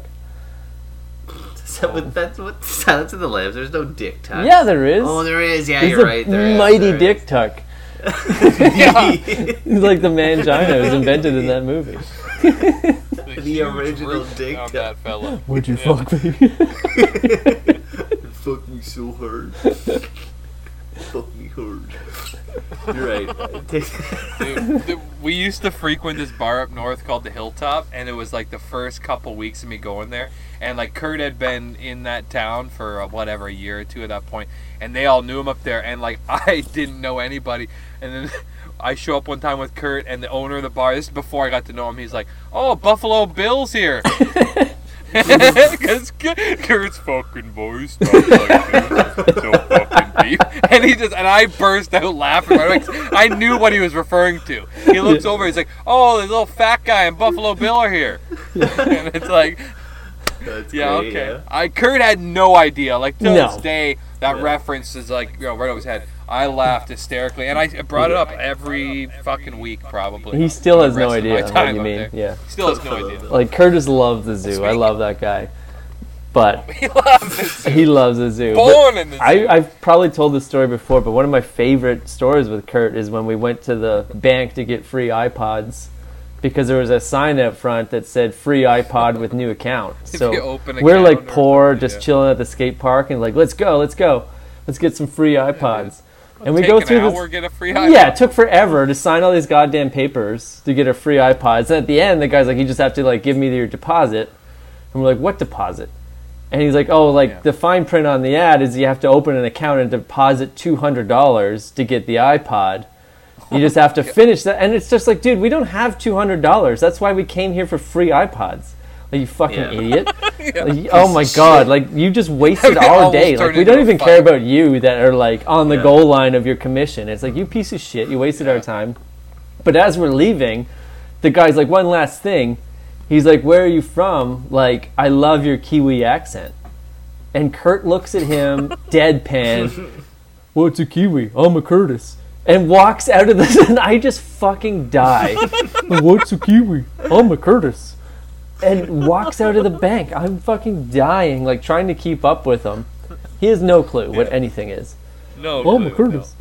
Speaker 2: (laughs)
Speaker 3: So, that's what Silence of the Lambs. There's no dick tuck.
Speaker 2: Yeah, there is.
Speaker 3: Oh, there is. Yeah,
Speaker 2: He's
Speaker 3: you're right. There is,
Speaker 2: mighty
Speaker 3: there
Speaker 2: dick
Speaker 3: is.
Speaker 2: tuck.
Speaker 3: yeah.
Speaker 2: He's like the mangina was invented in that movie.
Speaker 4: Shit.
Speaker 3: The original
Speaker 4: root
Speaker 3: dick
Speaker 4: on that fella.
Speaker 2: Would you
Speaker 4: Yeah.
Speaker 2: fuck me? (laughs)
Speaker 3: Fuck me so hard. Fuck me hard. You're right.
Speaker 4: Dude, th- we used to frequent this bar up north called the Hilltop, and it was like the first couple weeks of me going there. And like Kurt had been in that town for uh, whatever a year or two at that point, and they all knew him up there. And like (laughs) I didn't know anybody, and then I show up one time with Kurt and the owner of the bar. This is before I got to know him. He's like, "Oh, Buffalo Bill's here." (laughs) (laughs) Because Kurt's fucking voice talks like this, so fucking deep, and he just and I burst out laughing. Right away. I knew what he was referring to. He looks over, he's like, "Oh, the little fat guy and Buffalo Bill are here," and it's like,
Speaker 3: That's
Speaker 4: "Yeah,
Speaker 3: great,
Speaker 4: okay."
Speaker 3: yeah.
Speaker 4: I Kurt had no idea. Like to
Speaker 2: No.
Speaker 4: this day, that
Speaker 3: Yeah.
Speaker 4: reference is like you know right over his head. I laughed hysterically, and I brought it up every fucking week, probably.
Speaker 2: He still has no
Speaker 4: rest of my
Speaker 2: idea what you mean.
Speaker 4: there.
Speaker 2: Yeah.
Speaker 4: Still has no idea.
Speaker 2: Like Curtis loves the zoo. I love that guy. (laughs) But
Speaker 4: He loves it.
Speaker 2: he loves the zoo. But
Speaker 4: Born in the zoo.
Speaker 2: I, I've probably told this story before, but one of my favorite stories with Kurt is when we went to the bank to get free iPods because there was a sign out front that said free iPod with new account. (laughs) So
Speaker 4: you
Speaker 2: we're like poor, just
Speaker 4: yeah.
Speaker 2: chilling at the skate park and like, let's go, let's go, let's get some free iPods. And we go
Speaker 4: an
Speaker 2: through
Speaker 4: hour,
Speaker 2: this.
Speaker 4: get a free (laughs)
Speaker 2: Yeah, it took forever to sign all these goddamn papers to get a free iPod. And at the end, the guy's like, "You just have to like give me your deposit." And we're like, "What deposit?" And he's like, "Oh, like
Speaker 4: Yeah.
Speaker 2: the fine print on the ad is you have to open an account and deposit two hundred dollars to get the iPod. You just have to (laughs) oh finish that." And it's just like, dude, we don't have two hundred dollars. That's why we came here for free iPods. Like you fucking
Speaker 3: Yeah.
Speaker 2: idiot! (laughs) Like, oh my god! Like you just wasted (laughs)
Speaker 4: It
Speaker 2: our
Speaker 4: almost
Speaker 2: day. Like
Speaker 4: turned
Speaker 2: we don't
Speaker 4: into a
Speaker 2: even care
Speaker 4: fight.
Speaker 2: about you that are like on the
Speaker 3: Yeah.
Speaker 2: goal line of your commission. It's like you piece of shit. You wasted our time. But as we're leaving, the guy's like, one last thing. He's like, where are you from? Like, I love your Kiwi accent. And Kurt looks at him, (laughs) deadpan. What's a Kiwi? I'm a Curtis. And walks out of this, and I just fucking die. What's a Kiwi? I'm a Curtis. And walks out of the bank. I'm fucking dying, like trying to keep up with him. He has no clue what anything is.
Speaker 4: No,
Speaker 2: I'm
Speaker 4: clue,
Speaker 2: Curtis.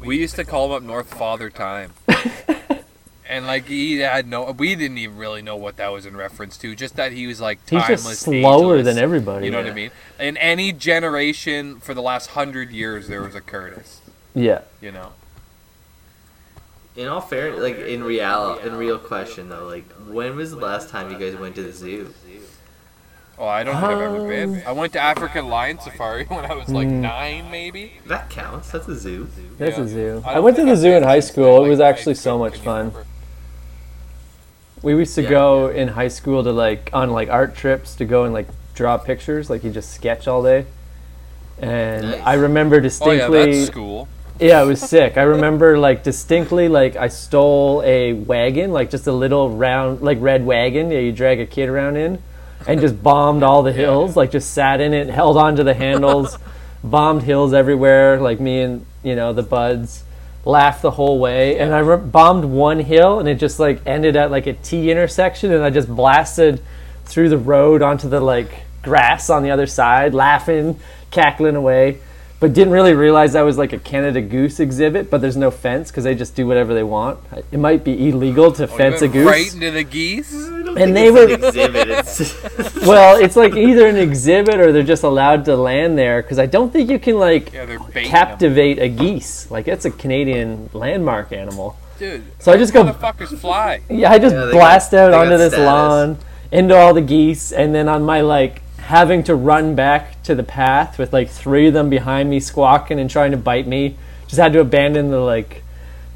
Speaker 4: no. We used to call him up North Father Time. (laughs) and like he had no, we didn't even really know what that was in reference to. Just that he was like
Speaker 2: He's
Speaker 4: timeless,
Speaker 2: just slower
Speaker 4: ageless.
Speaker 2: than everybody.
Speaker 4: You know what I mean? In any generation for the last hundred years, there was a Curtis.
Speaker 2: Yeah.
Speaker 4: You know.
Speaker 3: In all fairness, like in real, in real question though, like when was the last time you guys went to the zoo?
Speaker 4: Oh, I don't think I've ever been. I went to African Lion Safari (laughs) when I was like
Speaker 2: Mm.
Speaker 4: nine, maybe.
Speaker 3: That counts. That's a zoo.
Speaker 2: That's
Speaker 4: Yeah.
Speaker 2: a zoo.
Speaker 4: I
Speaker 2: I, went to the
Speaker 4: I've
Speaker 2: zoo in high school.
Speaker 4: then,
Speaker 2: It was actually so much fun. We used to
Speaker 3: Yeah.
Speaker 2: go in high school to like on like art trips to go and like draw pictures. Like you just sketch all day. and
Speaker 3: Nice.
Speaker 2: I remember
Speaker 4: Oh yeah,
Speaker 2: distinctly.
Speaker 4: that's school.
Speaker 2: Yeah, it was sick. I remember like distinctly like I stole a wagon, like just a little round like red wagon, yeah, you drag a kid around in and just bombed all the hills, like just sat in it, held onto the handles, (laughs) bombed hills everywhere, like me and, you know, the buds laughed the whole way. And I re- bombed one hill and it just like ended at like a T intersection and I just blasted through the road onto the like grass on the other side, laughing, cackling away but didn't really realize that was like a Canada Goose exhibit. But there's no fence because they just do whatever they want. It might be illegal to oh,
Speaker 4: You
Speaker 2: fence a goose.
Speaker 4: right into the geese.
Speaker 3: I don't
Speaker 2: And
Speaker 3: think
Speaker 2: they
Speaker 3: it's
Speaker 2: were-
Speaker 3: an exhibit. It's (laughs)
Speaker 2: well, it's like either an exhibit or they're just allowed to land there because I don't think you can like
Speaker 4: Yeah, they're them.
Speaker 2: captivate a geese. Like it's a Canadian landmark animal.
Speaker 4: Dude,
Speaker 2: So I just go-
Speaker 4: motherfuckers fly.
Speaker 2: Yeah, I just
Speaker 3: Yeah,
Speaker 2: blast
Speaker 3: got-
Speaker 2: out onto this
Speaker 3: status.
Speaker 2: lawn, into all the geese, and then on my like having to run back to the path with like three of them behind me squawking and trying to bite me. Just had to abandon the like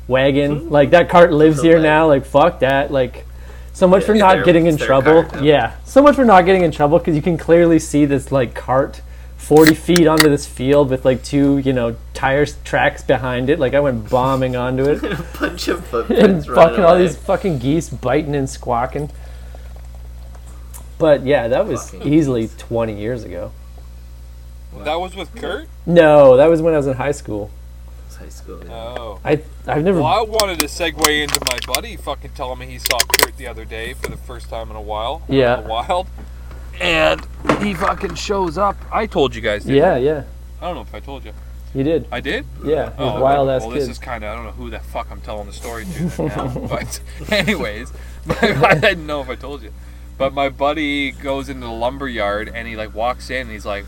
Speaker 2: wagon. Like that cart lives here now. Like fuck that. Like so much
Speaker 3: Yeah,
Speaker 2: for not getting in trouble. Yeah, so much for not getting in trouble because you can clearly see this like cart. 40 feet onto this field with like two, you know, tires tracks behind it. Like I went bombing onto it
Speaker 3: a (laughs) bunch of footprints running
Speaker 2: fucking all these fucking geese biting and squawking. But yeah, that was
Speaker 3: Fucking
Speaker 2: easily 20 years ago.
Speaker 4: That was with Kurt.
Speaker 2: No, that was when I was in high school.
Speaker 3: It's high school. yeah.
Speaker 4: Oh.
Speaker 2: I I've never.
Speaker 4: Well, I wanted to segue into my buddy fucking telling me he saw Kurt the other day for the first time in a while.
Speaker 2: Yeah.
Speaker 4: In the wild. And he fucking shows up. I told you guys. Didn't
Speaker 2: yeah,
Speaker 4: I?
Speaker 2: yeah,
Speaker 4: I don't know if I told you.
Speaker 2: you did.
Speaker 4: I did.
Speaker 2: Yeah,
Speaker 4: Oh, okay.
Speaker 2: wild ass
Speaker 4: well,
Speaker 2: kids.
Speaker 4: this is kind of I don't know who the fuck I'm telling the story to (laughs) now. but (laughs) anyways, (laughs) I didn't know if I told you. But my buddy goes into the lumber yard and he like walks in and he's like,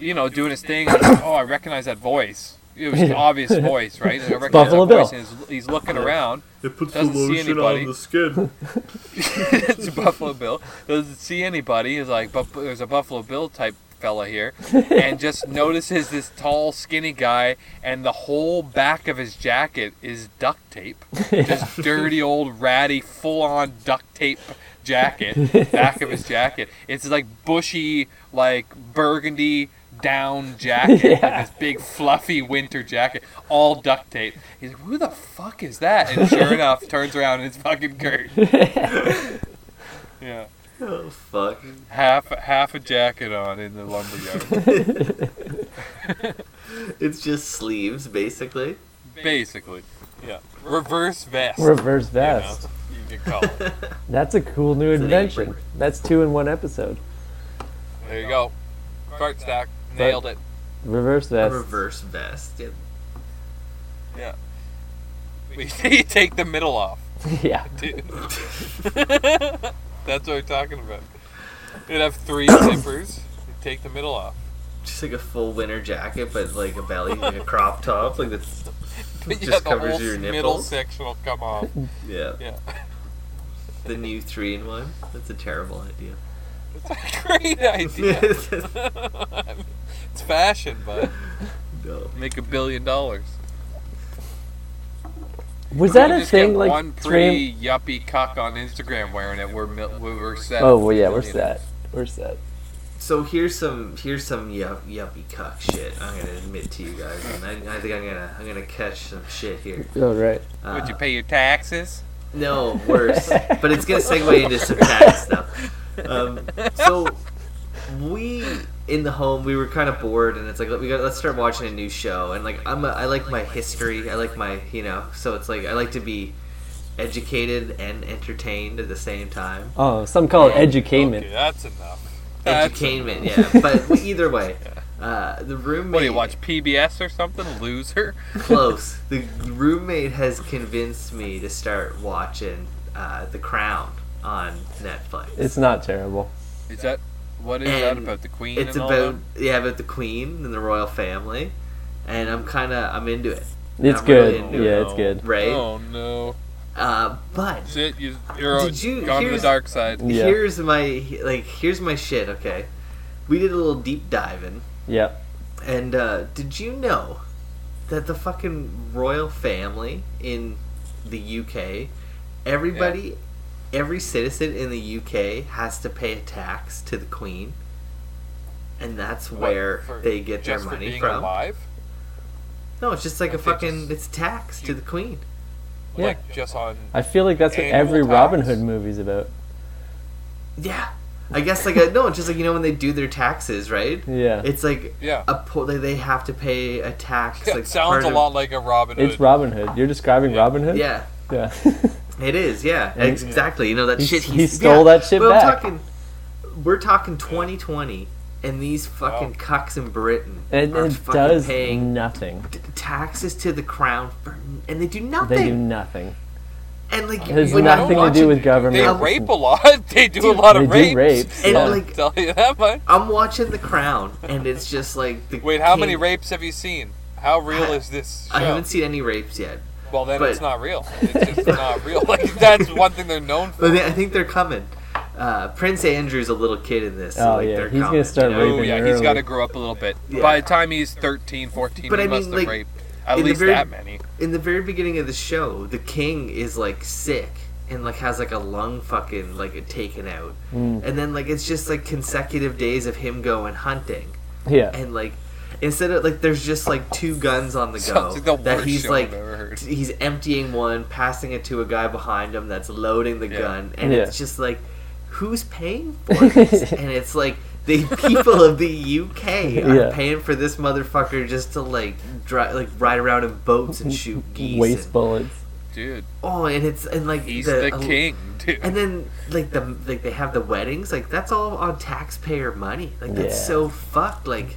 Speaker 4: you know, doing his thing. Like, oh, I recognize that voice. It was an obvious (laughs) voice, right? And I recognize
Speaker 2: Buffalo
Speaker 4: that voice,
Speaker 2: Bill.
Speaker 4: and he's, he's looking around.
Speaker 3: It puts
Speaker 4: Doesn't see anybody.
Speaker 3: skin. (laughs) (laughs)
Speaker 4: it's Buffalo Bill. Doesn't see anybody. He's like, but there's a Buffalo Bill type fella here, and just notices this tall, skinny guy, and the whole back of his jacket is duct tape. Just dirty old ratty, full-on duct tape jacket. (laughs) Back of his jacket. It's like bushy, like burgundy down jacket, (laughs)
Speaker 2: Yeah.
Speaker 4: like this big fluffy winter jacket, all duct tape. He's like, "Who the fuck is that?" And sure (laughs) enough, turns around and it's fucking Kurt. Yeah,
Speaker 3: Oh fuck.
Speaker 4: half half a jacket on in the lumberyard,
Speaker 3: It's just sleeves, basically.
Speaker 4: basically. Yeah, reverse vest.
Speaker 2: Reverse
Speaker 4: you
Speaker 2: vest.
Speaker 4: know, you could call. (laughs)
Speaker 2: That's a cool new invention. That's two in one episode.
Speaker 4: There you go. Cart stack. Nailed it.
Speaker 2: Reverse
Speaker 3: A
Speaker 2: vest.
Speaker 3: reverse vest. Yeah.
Speaker 4: Yeah. We (laughs) you take the middle off, (laughs)
Speaker 2: yeah.
Speaker 4: dude. That's what we're talking about. You'd have three (coughs) zippers. You take the middle off.
Speaker 3: Just like a full winter jacket, but like a belly, like a crop top, like that's
Speaker 4: But
Speaker 3: Just covers
Speaker 4: whole
Speaker 3: your
Speaker 4: middle
Speaker 3: nipples.
Speaker 4: section will come off.
Speaker 3: yeah.
Speaker 4: Yeah.
Speaker 3: The new three in one. That's a terrible idea.
Speaker 4: It's a great idea. (laughs) it's fashion, but
Speaker 3: no.
Speaker 4: make a billion dollars.
Speaker 2: Was that a
Speaker 4: just
Speaker 2: thing?
Speaker 4: get
Speaker 2: Like
Speaker 4: one
Speaker 2: three-
Speaker 4: pretty yuppie cuck on Instagram wearing it. We're we're set.
Speaker 2: Oh well, yeah. We're
Speaker 4: You know.
Speaker 2: set. We're set.
Speaker 3: So here's some here's some yup, yuppie cuck shit. I'm gonna admit to you guys, and I, I think I'm gonna I'm gonna catch some shit here.
Speaker 2: All right.
Speaker 3: Uh,
Speaker 4: Would you pay your taxes?
Speaker 3: No, worse. but it's gonna segue into some tax stuff. Um, so we in the home we were kind of bored, and it's like we got let's start watching a new show. And like I'm a, I like my history. I like my you know. So it's like I like to be educated and entertained at the same time.
Speaker 2: Oh, some call it
Speaker 3: Yeah.
Speaker 2: edutainment.
Speaker 4: Okay, that's enough. That's
Speaker 3: Entertainment,
Speaker 4: enough.
Speaker 3: yeah. But either way, (laughs) uh, the roommate.
Speaker 4: What do you watch PBS or something? Loser.
Speaker 3: Close. (laughs) The roommate has convinced me to start watching uh, The Crown on Netflix.
Speaker 2: It's not terrible.
Speaker 4: Is that what is that about the Queen?
Speaker 3: It's
Speaker 4: and
Speaker 3: about
Speaker 4: that?
Speaker 3: yeah, about the Queen and the royal family, and I'm kind of I'm into it.
Speaker 2: It's
Speaker 3: I'm
Speaker 2: good.
Speaker 3: really into
Speaker 2: yeah,
Speaker 3: it.
Speaker 2: it's good.
Speaker 3: Right.
Speaker 4: Oh no!
Speaker 3: Uh, but
Speaker 4: Shit, you, you're
Speaker 3: Did you-
Speaker 4: gone to the dark side.
Speaker 2: Yeah.
Speaker 3: here's my like here's my shit. Okay, we did a little deep diving,
Speaker 2: Yep.
Speaker 3: and uh, did you know that the fucking royal family in the UK, everybody, every citizen in the UK has to pay a tax to the Queen. and that's
Speaker 4: What,
Speaker 3: where
Speaker 4: for-
Speaker 3: they get their
Speaker 4: just for
Speaker 3: money
Speaker 4: being
Speaker 3: from.
Speaker 4: alive.
Speaker 3: No, it's just like a fucking
Speaker 4: just-
Speaker 3: it's tax to the queen.
Speaker 2: Yeah.
Speaker 4: Like just on.
Speaker 2: I feel like that's what every
Speaker 4: tax.
Speaker 2: Robin Hood movie's about.
Speaker 3: Yeah, I guess like a, no, it's just like you know when they do their taxes, right?
Speaker 2: Yeah.
Speaker 3: It's like
Speaker 4: Yeah.
Speaker 3: a po- they, they have to pay a tax.
Speaker 4: Yeah,
Speaker 3: like
Speaker 4: it sounds a
Speaker 3: of-
Speaker 4: lot like a Robin Hood.
Speaker 2: It's Robin Hood. You're describing
Speaker 4: Yeah.
Speaker 2: Robin Hood?
Speaker 3: Yeah,
Speaker 2: Yeah. (laughs)
Speaker 3: it is. Yeah,
Speaker 2: And-
Speaker 3: exactly. You know that
Speaker 2: He-
Speaker 3: shit.
Speaker 2: he stole
Speaker 3: yeah.
Speaker 2: that shit
Speaker 3: but
Speaker 2: back.
Speaker 3: I'm talking, we're talking 2020, and these fucking
Speaker 4: Oh.
Speaker 3: cucks in Britain
Speaker 2: and
Speaker 3: are
Speaker 2: it
Speaker 3: fucking
Speaker 2: does
Speaker 3: paying
Speaker 2: nothing.
Speaker 3: t- taxes to the crown, for, and they do nothing.
Speaker 2: They do nothing.
Speaker 3: And like
Speaker 2: It has
Speaker 3: when I'm
Speaker 2: nothing to do with government.
Speaker 4: They rape a lot. (laughs) They do a lot
Speaker 2: They
Speaker 4: of
Speaker 2: do
Speaker 4: rapes.
Speaker 2: rapes,
Speaker 3: And,
Speaker 2: yeah.
Speaker 3: like-
Speaker 4: Tell you that much.
Speaker 3: I'm watching The Crown, and it's just like the
Speaker 4: Wait, how many rapes have you seen? How real is this show?
Speaker 3: I haven't seen any rapes yet,
Speaker 4: well, then
Speaker 3: but-
Speaker 4: it's not real. It's just not real. (laughs) Like that's one thing they're known for.
Speaker 3: but they- I think they're coming. Uh, Prince Andrew's a little kid in this. So
Speaker 2: Oh,
Speaker 3: like
Speaker 2: yeah,
Speaker 3: they're
Speaker 2: he's gonna start
Speaker 3: you know?
Speaker 4: Oh yeah,
Speaker 2: early.
Speaker 4: he's got to grow up a little bit.
Speaker 3: Yeah.
Speaker 4: By the time he's 13, 14,
Speaker 3: But
Speaker 4: he
Speaker 3: I mean,
Speaker 4: must have
Speaker 3: like,
Speaker 4: raped at
Speaker 3: in the
Speaker 4: least
Speaker 3: very-
Speaker 4: that many.
Speaker 3: in the very beginning of the show, the king is like sick and like has like a lung fucking like taken out,
Speaker 2: Mm.
Speaker 3: and then like it's just like consecutive days of him going hunting,
Speaker 2: Yeah.
Speaker 3: and like instead of like there's just like two guns on the go
Speaker 4: like the
Speaker 3: that he's like
Speaker 4: I've ever heard.
Speaker 3: he's emptying one, passing it to a guy behind him that's loading the
Speaker 4: Yeah.
Speaker 3: gun, and
Speaker 2: Yeah.
Speaker 3: it's just like who's paying for this? (laughs) and it's like. The people of the UK are
Speaker 2: Yeah.
Speaker 3: paying for this motherfucker just to like drive, like ride around in boats and shoot (laughs) geese.
Speaker 2: Waste
Speaker 3: and-
Speaker 2: bullets.
Speaker 4: Dude,
Speaker 3: Oh, and it's and like
Speaker 4: he's the,
Speaker 3: the,
Speaker 4: king, dude.
Speaker 3: And then like the like they have the weddings, like that's all on taxpayer money. Like that's
Speaker 2: Yeah.
Speaker 3: so fucked. Like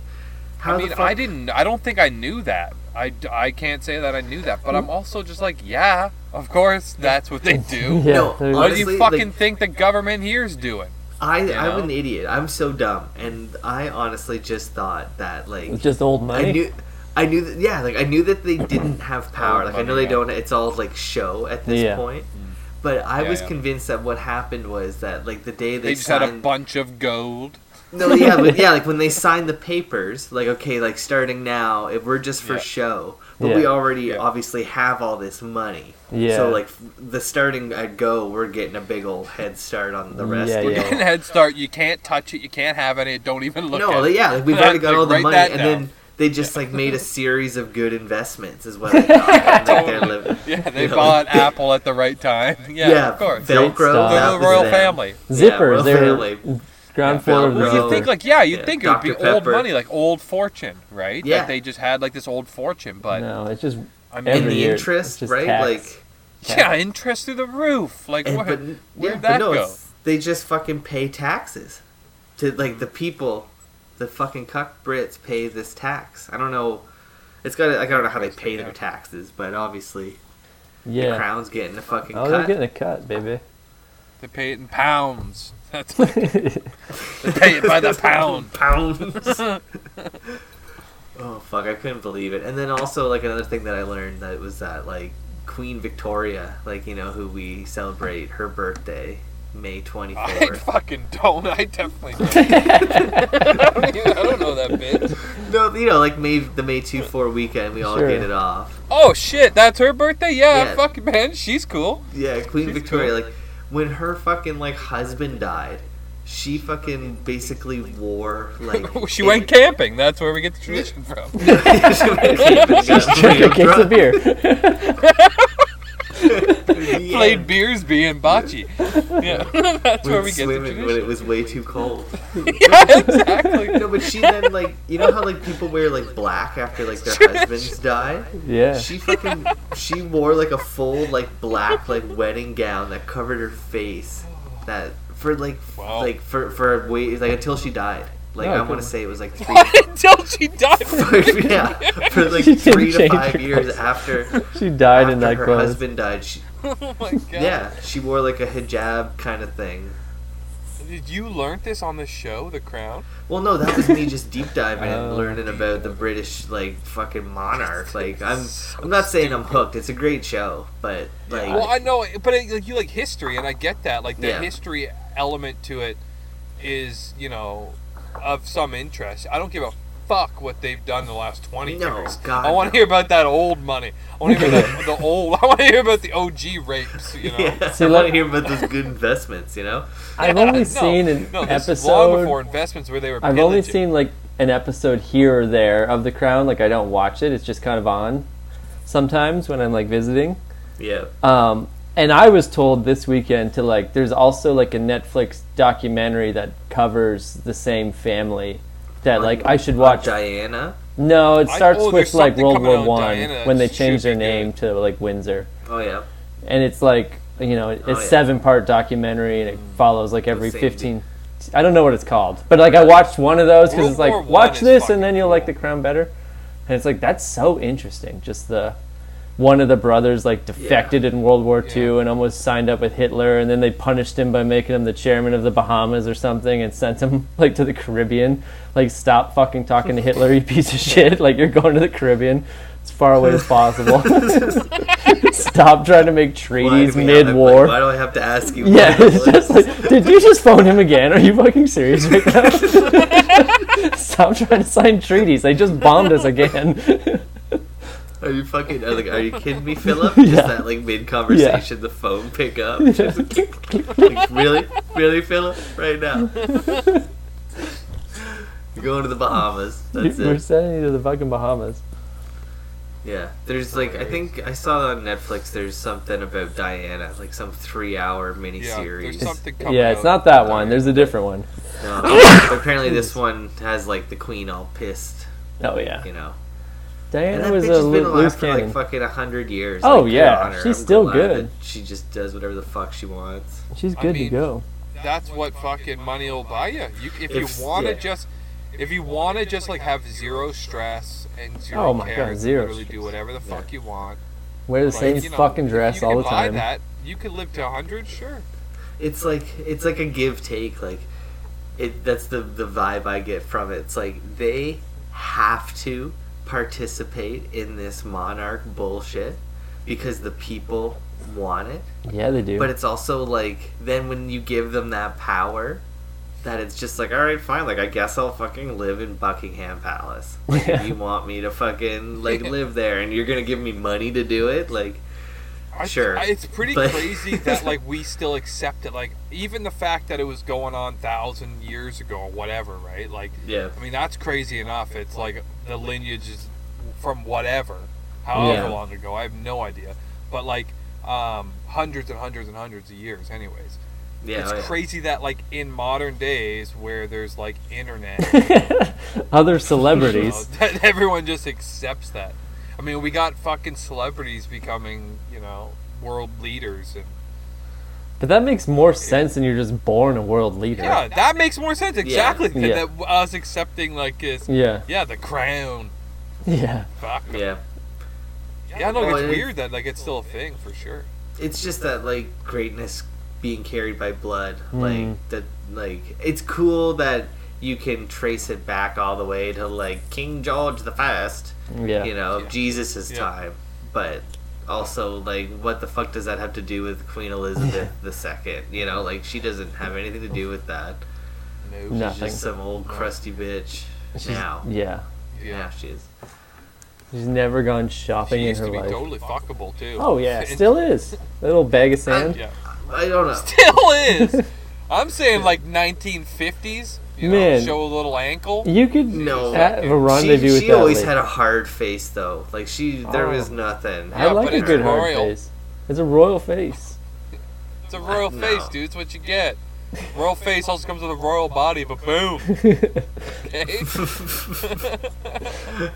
Speaker 3: how
Speaker 4: I mean,
Speaker 3: the fuck?
Speaker 4: I didn't. I don't think I knew that. I, I can't say that I knew that, but I'm also just like, yeah, of course, that's what they do. (laughs)
Speaker 2: Yeah.
Speaker 3: No,
Speaker 2: they're-
Speaker 4: What do you fucking
Speaker 3: like-
Speaker 4: think the government here is doing?
Speaker 3: I
Speaker 4: you
Speaker 3: I'm
Speaker 4: know?
Speaker 3: an idiot. I'm so dumb, and I honestly just thought that like
Speaker 2: it's just old money.
Speaker 3: I knew. I knew that, yeah, like I knew that they didn't (clears throat) have power. Like I know they don't. It's all like show at this
Speaker 2: Yeah.
Speaker 3: point. Mm. But I
Speaker 4: Yeah,
Speaker 3: was
Speaker 4: yeah.
Speaker 3: convinced that what happened was that like the day they,
Speaker 4: They just had a bunch of gold.
Speaker 3: No, yeah, but (laughs) yeah, like when they sign the papers, like okay, like starting now, if we're just for
Speaker 4: Yeah.
Speaker 3: show, but we already
Speaker 4: Yeah.
Speaker 3: obviously have all this money.
Speaker 2: Yeah.
Speaker 3: So like the starting at go, we're getting a big old head start on the rest.
Speaker 2: Yeah,
Speaker 3: you
Speaker 4: We're
Speaker 2: yeah.
Speaker 4: getting (laughs) a head start. You can't touch it. You can't have any. Don't even look
Speaker 3: No,
Speaker 4: at
Speaker 3: like,
Speaker 4: it.
Speaker 3: yeah, like we've (laughs) already got
Speaker 4: Like,
Speaker 3: all the money, and
Speaker 4: down.
Speaker 3: then they just like made a series of good investments, is what I thought. and, like, they're living.
Speaker 4: Yeah, they
Speaker 3: you know?
Speaker 4: bought Apple at the right time. Yeah,
Speaker 3: Yeah,
Speaker 4: of course.
Speaker 2: Great
Speaker 3: Velcro.
Speaker 2: stuff.
Speaker 4: They're
Speaker 3: that
Speaker 4: the royal family.
Speaker 2: Zippers.
Speaker 3: Royal
Speaker 2: they're
Speaker 3: Family.
Speaker 2: Ground
Speaker 3: Yeah,
Speaker 2: floor of the
Speaker 3: Velcro.
Speaker 4: You think like yeah, you'd
Speaker 3: Yeah,
Speaker 4: think it would be
Speaker 3: Dr.
Speaker 4: old
Speaker 3: Pepper.
Speaker 4: money, like old fortune, right?
Speaker 3: Yeah.
Speaker 4: Like they just had like this old fortune, but
Speaker 2: no, it's just
Speaker 4: I mean,
Speaker 3: And
Speaker 2: Every
Speaker 3: the
Speaker 2: year, it's
Speaker 3: interest,
Speaker 2: just
Speaker 3: right?
Speaker 2: tax.
Speaker 3: Like,
Speaker 4: yeah, interest through the roof. Like
Speaker 3: and,
Speaker 4: what?
Speaker 3: but
Speaker 4: Where'd
Speaker 3: yeah, but
Speaker 4: that
Speaker 3: no,
Speaker 4: go?
Speaker 3: it's- they just fucking pay taxes to like the people. The fucking cuck Brits pay this tax. I don't know. It's got. Like, I don't know how they pay their taxes, but obviously Yeah. the
Speaker 2: yeah.
Speaker 3: crown's getting a fucking
Speaker 2: Oh, they're
Speaker 3: cut.
Speaker 2: getting a cut, baby.
Speaker 4: They pay it in pounds. That's they pay it by the pound. (laughs)
Speaker 3: pounds. (laughs) oh fuck! I couldn't believe it. And then also like another thing that I learned that was that like Queen Victoria, like you know who we celebrate her birthday May 24th.
Speaker 4: I (laughs) fucking don't. I definitely don't. I, don't even, I don't know that bitch.
Speaker 3: no, you know like May the May two four weekend we all
Speaker 2: Sure.
Speaker 3: get it off.
Speaker 4: Oh shit, that's her birthday. Yeah,
Speaker 3: Yeah.
Speaker 4: fucking man, she's cool.
Speaker 3: Yeah, Queen
Speaker 4: She's
Speaker 3: Victoria.
Speaker 4: cool.
Speaker 3: Like when her fucking like husband died, she fucking basically wore like (laughs)
Speaker 4: she went camping. That's where we get the tradition from. (laughs)
Speaker 3: she went camping, got
Speaker 2: Drink a case of beer. (laughs)
Speaker 3: Yeah. (laughs)
Speaker 4: Played Beersby and Bocce. Yeah, (laughs) that's where we get the
Speaker 3: swimming when it was way too cold. (laughs)
Speaker 4: yeah, exactly.
Speaker 3: No, but she then like you know how like people wear like black after like their husbands die.
Speaker 2: Yeah.
Speaker 3: She fucking she wore like a full like black like wedding gown that covered her face. That for like
Speaker 4: Wow.
Speaker 3: like for for a wait like until she died. Like
Speaker 2: Oh,
Speaker 3: I
Speaker 2: good.
Speaker 3: want to say it was like three.
Speaker 4: Until she died.
Speaker 3: yeah, for like (laughs)
Speaker 2: She
Speaker 3: three to five years
Speaker 2: clothes.
Speaker 3: after (laughs)
Speaker 2: She died
Speaker 3: after
Speaker 2: in that
Speaker 3: her
Speaker 2: clothes.
Speaker 3: husband died. She, (laughs)
Speaker 4: Oh my god.
Speaker 3: yeah, she wore like a hijab kind of thing.
Speaker 4: Did you learn this on the show, The Crown?
Speaker 3: Well, no, that was me just deep diving and
Speaker 2: Oh.
Speaker 3: learning about the British like fucking monarch. Like I'm, I'm not saying I'm hooked. It's a great show, but like,
Speaker 4: Well, I know, but it, like you like history, and I get that. Like the
Speaker 3: Yeah.
Speaker 4: history element to it is, you know, of some interest. I don't give a fuck what they've done the last 20
Speaker 3: No,
Speaker 4: years.
Speaker 3: God,
Speaker 4: I want
Speaker 3: no.
Speaker 4: to hear about that old money. I want (laughs) to hear about the old. I want to hear about the OG rapes. You know.
Speaker 3: Yeah,
Speaker 2: See,
Speaker 3: I
Speaker 2: like-
Speaker 3: want to hear about those good investments. You know.
Speaker 2: I've
Speaker 4: Yeah,
Speaker 2: only (laughs)
Speaker 4: no,
Speaker 2: seen an
Speaker 4: no, this
Speaker 2: episode.
Speaker 4: long before investments where they were.
Speaker 2: I've only seen like an episode here or there of The Crown. Like I don't watch it; it's just kind of on sometimes when I'm like visiting.
Speaker 3: Yeah.
Speaker 2: Um, and I was told this weekend to like, there's also like a Netflix documentary that covers the same family that like I should watch.
Speaker 3: Diana.
Speaker 2: No, it
Speaker 4: I-
Speaker 2: starts
Speaker 4: oh,
Speaker 2: with
Speaker 4: there's
Speaker 2: like
Speaker 4: something
Speaker 2: World
Speaker 4: coming
Speaker 2: War
Speaker 4: out,
Speaker 2: One
Speaker 4: Diana,
Speaker 2: when they
Speaker 4: should
Speaker 2: changed their
Speaker 4: be
Speaker 2: name
Speaker 4: good.
Speaker 2: to like Windsor,
Speaker 3: Oh yeah.
Speaker 2: and it's like you know it's
Speaker 3: Oh, yeah.
Speaker 2: seven part documentary and it mm. follows like every
Speaker 3: same
Speaker 2: fifteen. I don't know what it's called, but like I watched one of those because
Speaker 4: World
Speaker 2: it's like
Speaker 4: War One
Speaker 2: watch
Speaker 4: is
Speaker 2: this
Speaker 4: fucking
Speaker 2: and then you'll like
Speaker 4: cool.
Speaker 2: the Crown better, and it's like that's so interesting. Just the one of the brothers like defected in World War II
Speaker 4: Yeah.
Speaker 2: and almost signed up with Hitler, and then they punished him by making him the chairman of the Bahamas or something, and sent him (laughs) like to the Caribbean. Like, stop fucking talking to Hitler, you piece of (laughs) shit! Like, you're going to the Caribbean as far away as possible. (laughs) stop trying to make treaties
Speaker 3: do we have-
Speaker 2: mid-war.
Speaker 3: Why do I have to ask you?
Speaker 2: Yeah, it's just like, did you just phone him again? Are you fucking serious right now? Stop trying to sign treaties. They just bombed us again.
Speaker 3: Are you fucking? Are, like, are you kidding me, (laughs) Philip?
Speaker 2: Yeah.
Speaker 3: Just that like mid conversation, the phone pick up. Just like, really, really, Philip, right now. You're going to the Bahamas. That's
Speaker 2: We're
Speaker 3: it.
Speaker 2: sending you to the fucking Bahamas.
Speaker 3: Yeah, there's like I think I saw on Netflix. There's something about Diana, like some three-hour
Speaker 4: Yeah,
Speaker 3: miniseries.
Speaker 4: there's something coming.
Speaker 2: Yeah, it's
Speaker 4: out
Speaker 2: not that one.
Speaker 4: Diana.
Speaker 2: There's a different one.
Speaker 3: No, (laughs) apparently this one has like the Queen all pissed,
Speaker 2: Oh yeah,
Speaker 3: you know. And
Speaker 2: Diana
Speaker 3: that
Speaker 2: was
Speaker 3: bitch
Speaker 2: a
Speaker 3: has been
Speaker 2: lo-
Speaker 3: alive
Speaker 2: loose
Speaker 3: for like
Speaker 2: cannon.
Speaker 3: fucking a hundred years.
Speaker 2: Oh,
Speaker 3: like,
Speaker 2: yeah,
Speaker 3: on her.
Speaker 2: she's
Speaker 3: I'm
Speaker 2: still
Speaker 3: glad
Speaker 2: good.
Speaker 3: that She just does whatever the fuck she wants.
Speaker 2: She's
Speaker 4: I
Speaker 2: good to
Speaker 4: mean,
Speaker 2: go.
Speaker 4: That's what fucking money will buy you. You if
Speaker 3: If-
Speaker 4: you want to
Speaker 3: yeah.
Speaker 4: just. If you want to just like have zero stress and zero
Speaker 2: Oh my God,
Speaker 4: cares,
Speaker 2: zero
Speaker 4: and literally do whatever the fuck you want.
Speaker 2: Wear the
Speaker 4: like,
Speaker 2: same
Speaker 4: you know,
Speaker 2: fucking
Speaker 4: if
Speaker 2: dress
Speaker 4: you
Speaker 2: all
Speaker 4: can
Speaker 2: the
Speaker 4: buy
Speaker 2: time.
Speaker 4: That you could live to hundred, sure.
Speaker 3: It's like it's like a give take. Like it. That's the the vibe I get from it. It's like they have to participate in this monarch bullshit because the people want it.
Speaker 2: Yeah, they do.
Speaker 3: But it's also like then when you give them that power, that it's just like, all right, fine. Like I guess I'll fucking live in Buckingham Palace. Like (laughs)
Speaker 2: Yeah.
Speaker 3: if you want me to fucking like (laughs) live there, and you're gonna give me money to do it, like
Speaker 4: I,
Speaker 3: Sure,
Speaker 4: I- it's pretty
Speaker 3: but-
Speaker 4: crazy (laughs) that like we still accept it. Like even the fact that it was going on thousand years ago or whatever, right? Like
Speaker 3: yeah,
Speaker 4: I mean that's crazy enough. It's like the lineage is from whatever, however
Speaker 2: Yeah.
Speaker 4: long ago. I have no idea, but like um, hundreds and hundreds and hundreds of years, anyways.
Speaker 3: yeah,
Speaker 4: it's
Speaker 3: oh, yeah.
Speaker 4: crazy that like in modern days where there's like internet, (laughs)
Speaker 2: Other
Speaker 4: you know,
Speaker 2: celebrities. (laughs)
Speaker 4: that everyone just accepts that. I mean, we got fucking celebrities becoming, you know, world leaders and
Speaker 2: But that makes more sense than you're just born a world leader.
Speaker 4: yeah, that makes more sense. Exactly.
Speaker 2: Yeah.
Speaker 4: That us accepting like is
Speaker 2: Yeah.
Speaker 4: yeah, the crown.
Speaker 2: Yeah.
Speaker 4: Fuck.
Speaker 3: yeah.
Speaker 4: Yeah, no,
Speaker 3: Oh,
Speaker 4: it's
Speaker 3: it-
Speaker 4: weird that like it's still a thing for sure.
Speaker 3: It's just that like greatness being carried by blood,
Speaker 2: Mm.
Speaker 3: like that. Like it's cool that you can trace it back all the way to like King George the First.
Speaker 2: Yeah.
Speaker 3: you know, of
Speaker 4: Yeah.
Speaker 3: Jesus's
Speaker 4: Yeah.
Speaker 3: time. But also, like, what the fuck does that have to do with Queen Elizabeth (laughs) II? You know, like, she doesn't have anything to do with that.
Speaker 4: No.
Speaker 2: No.
Speaker 3: She's
Speaker 2: Nothing.
Speaker 3: just some old crusty bitch
Speaker 2: She's-
Speaker 3: now.
Speaker 2: Yeah.
Speaker 4: Yeah.
Speaker 3: Now she is.
Speaker 2: She's never gone shopping
Speaker 4: She
Speaker 2: in her
Speaker 4: to be
Speaker 2: life.
Speaker 4: totally fuckable too.
Speaker 2: Oh yeah, (laughs) still is. Little bag of (laughs) sand.
Speaker 4: Yeah.
Speaker 3: I don't know.
Speaker 4: Still is. I'm saying like 1950s. You know,
Speaker 2: Man.
Speaker 4: show a little ankle.
Speaker 2: You could
Speaker 3: No.
Speaker 2: have a
Speaker 3: She,
Speaker 2: rendezvous with
Speaker 3: she always
Speaker 2: lady.
Speaker 3: had a hard face, though. Like, she, there
Speaker 2: Oh.
Speaker 3: was nothing.
Speaker 2: I
Speaker 4: Yeah,
Speaker 2: like
Speaker 4: but
Speaker 2: a good hard
Speaker 4: royal.
Speaker 2: face. It's a royal face.
Speaker 4: It's a royal
Speaker 3: No.
Speaker 4: face, dude. It's what you get. Royal face also comes with a royal body, but boom. Okay. (laughs) (laughs)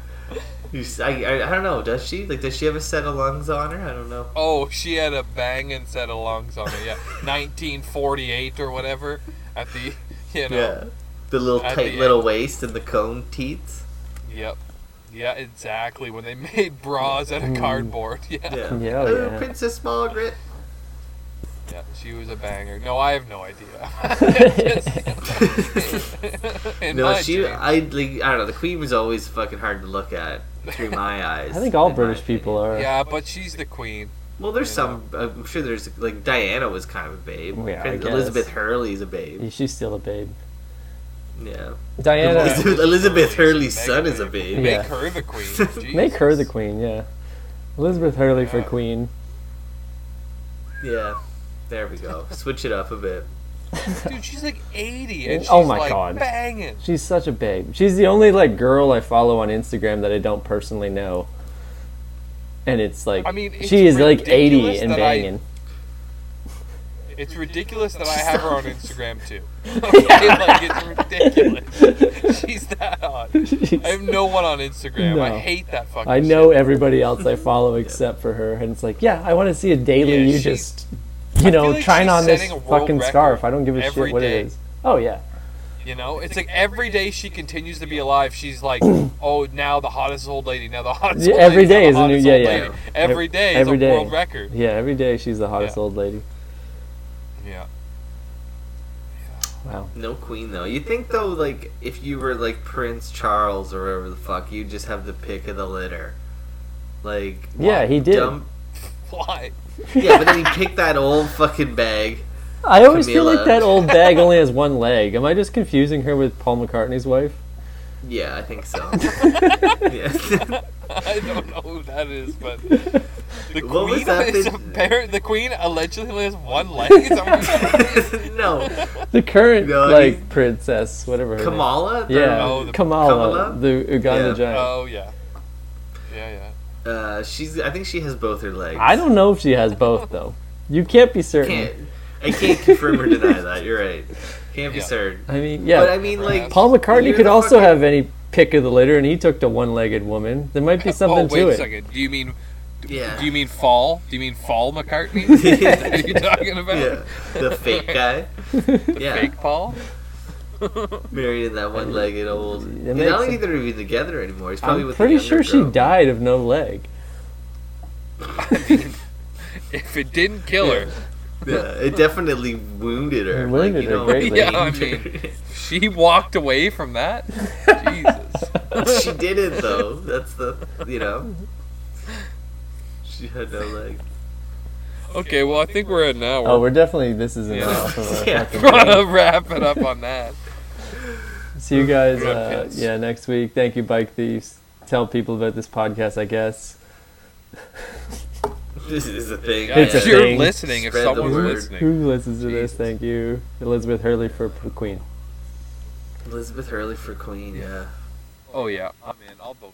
Speaker 3: You s- I, I, I don't know. Does she? Like, does she have a set of lungs on her? I don't know.
Speaker 4: oh, she had a banging set of lungs on her. Yeah, (laughs) 1948 or whatever. At the, you know.
Speaker 3: Yeah. The little
Speaker 4: At
Speaker 3: tight
Speaker 4: the
Speaker 3: little
Speaker 4: end.
Speaker 3: waist and the cone teats.
Speaker 4: Yep. Yeah, exactly. When they (laughs) made bras out of hmm. cardboard. (laughs) Yeah.
Speaker 3: Yeah.
Speaker 2: Yeah,
Speaker 3: oh,
Speaker 2: yeah.
Speaker 3: Princess Margaret.
Speaker 4: Yeah, she was a banger. No, I have no idea. (laughs)
Speaker 3: No, she.
Speaker 4: dreams.
Speaker 3: I like. I don't know. The Queen was always fucking hard to look at through my eyes.
Speaker 2: I think all British people
Speaker 3: opinion.
Speaker 2: are.
Speaker 4: Yeah, but she's the queen.
Speaker 3: Well, there's
Speaker 4: you
Speaker 3: some. Uh, I'm sure there's like Diana was kind of a babe.
Speaker 2: Yeah, I guess.
Speaker 3: Elizabeth Hurley's a babe.
Speaker 2: She's still a babe.
Speaker 3: Yeah.
Speaker 2: Diana,
Speaker 3: Elizabeth, (laughs) Elizabeth Hurley's
Speaker 4: Make
Speaker 3: son
Speaker 4: her
Speaker 3: is a babe.
Speaker 4: Make
Speaker 2: Yeah.
Speaker 4: her the queen. (laughs)
Speaker 2: make her the queen. Yeah, Elizabeth Hurley for
Speaker 4: Yeah.
Speaker 2: queen.
Speaker 3: Yeah. There we go. Switch it up a bit. (laughs)
Speaker 4: Dude, she's like 80 and oh she's
Speaker 2: Oh my
Speaker 4: like
Speaker 2: God.
Speaker 4: banging.
Speaker 2: She's such a babe. She's the only like girl I follow on Instagram that I don't personally know. And it's like
Speaker 4: I mean, it's
Speaker 2: she is like eighty
Speaker 4: ridiculous
Speaker 2: and
Speaker 4: that I-
Speaker 2: banging.
Speaker 4: It's ridiculous that I have her on Instagram too. (laughs) Okay, like it's ridiculous. (laughs) She's that hot. I have no one on Instagram. I hate that fucking.
Speaker 2: I know
Speaker 4: shit.
Speaker 2: everybody else I follow except for her, and it's like, yeah, I want to see a daily.
Speaker 4: Yeah,
Speaker 2: you just, you know,
Speaker 4: like
Speaker 2: trying on this
Speaker 4: setting a world
Speaker 2: fucking scarf. I don't give a shit what
Speaker 4: day.
Speaker 2: it is. Oh yeah,
Speaker 4: You know, it's like every day she continues to be alive. She's like, (clears throat) oh, now the hottest old lady. Now the hottest.
Speaker 2: Yeah, every
Speaker 4: lady,
Speaker 2: day is a new. Yeah, yeah.
Speaker 4: Every, every day
Speaker 2: Every
Speaker 4: is
Speaker 2: day.
Speaker 4: a world record.
Speaker 2: yeah. Every day she's the hottest
Speaker 4: Yeah.
Speaker 2: old lady.
Speaker 4: Yeah.
Speaker 2: Wow.
Speaker 3: No queen though. You think though, like if you were like Prince Charles or whatever the fuck, you'd just have the pick of the litter. Like
Speaker 2: Yeah, he did.
Speaker 3: dump- (laughs)
Speaker 4: Why?
Speaker 3: Yeah, but then he picked that old fucking bag.
Speaker 2: I always feel like that old bag only has one (laughs) leg. Am I just confusing her with Paul McCartney's wife?
Speaker 3: Yeah, I think so. (laughs) yeah.
Speaker 4: I don't know who that is, but the
Speaker 3: What
Speaker 4: queen
Speaker 3: that
Speaker 4: is
Speaker 3: thing-
Speaker 4: appar- the queen allegedly has one leg. Is that what you're saying? (laughs)
Speaker 3: no,
Speaker 2: The current
Speaker 3: No,
Speaker 2: like
Speaker 3: he-
Speaker 2: princess, whatever her name.
Speaker 3: Kamala. the-
Speaker 2: Yeah,
Speaker 4: Oh, the-
Speaker 2: Kamala,
Speaker 3: Kamala?
Speaker 2: the Uganda
Speaker 3: Yeah.
Speaker 2: giant.
Speaker 4: oh yeah, yeah, yeah.
Speaker 3: Uh, she's. I think she has both her legs.
Speaker 2: I don't know if she has both though. You can't be certain.
Speaker 3: Can't. I can't confirm or deny that. You're right. Can't be
Speaker 4: Yeah.
Speaker 3: certain.
Speaker 2: I mean, yeah.
Speaker 3: But I mean, like
Speaker 2: Paul McCartney could also
Speaker 3: fucking-
Speaker 2: have any pick of the litter, and he took the one-legged woman. There might be (laughs) something
Speaker 4: oh wait
Speaker 2: to
Speaker 4: a
Speaker 2: it.
Speaker 4: second. Do you mean?
Speaker 3: Yeah.
Speaker 4: Do you mean fall? Do you mean fall McCartney? Is (laughs) that (laughs) what you're talking about?
Speaker 3: Yeah, the fake guy. Yeah,
Speaker 4: Fake Paul? (laughs)
Speaker 3: married in that one-legged old.
Speaker 2: It
Speaker 3: And
Speaker 2: makes
Speaker 3: I don't
Speaker 2: sense.
Speaker 3: think they're even together anymore. He's probably
Speaker 2: I'm
Speaker 3: with.
Speaker 2: pretty
Speaker 3: the
Speaker 2: sure
Speaker 3: younger
Speaker 2: she died of no leg.
Speaker 4: If it didn't kill her,
Speaker 3: Yeah, it definitely wounded her.
Speaker 2: It wounded
Speaker 3: like, you
Speaker 2: her
Speaker 3: know,
Speaker 2: greatly.
Speaker 4: Yeah, I
Speaker 3: maimed her.
Speaker 4: she walked away from that. Jesus.
Speaker 3: she did it though. That's the you know. She had no (laughs) leg.
Speaker 4: Okay, well I think we're at an hour.
Speaker 2: Oh, we're definitely. This is
Speaker 4: Yeah.
Speaker 2: enough (laughs) of
Speaker 3: Yeah.
Speaker 4: We're gonna wrap it up on that. (laughs)
Speaker 2: See you guys. Uh, yeah, next week. Thank you, Bike Thieves. Tell people about this podcast. I guess.
Speaker 3: This is a thing.
Speaker 4: Yeah,
Speaker 2: It's a
Speaker 4: if you're
Speaker 2: thing.
Speaker 4: listening, if
Speaker 3: Spread the
Speaker 4: someone's listening.
Speaker 2: Who listens to this? Thank you, Elizabeth Hurley for Queen.
Speaker 3: Elizabeth Hurley for Queen. Yeah.
Speaker 4: Oh yeah, I'm in. I'll vote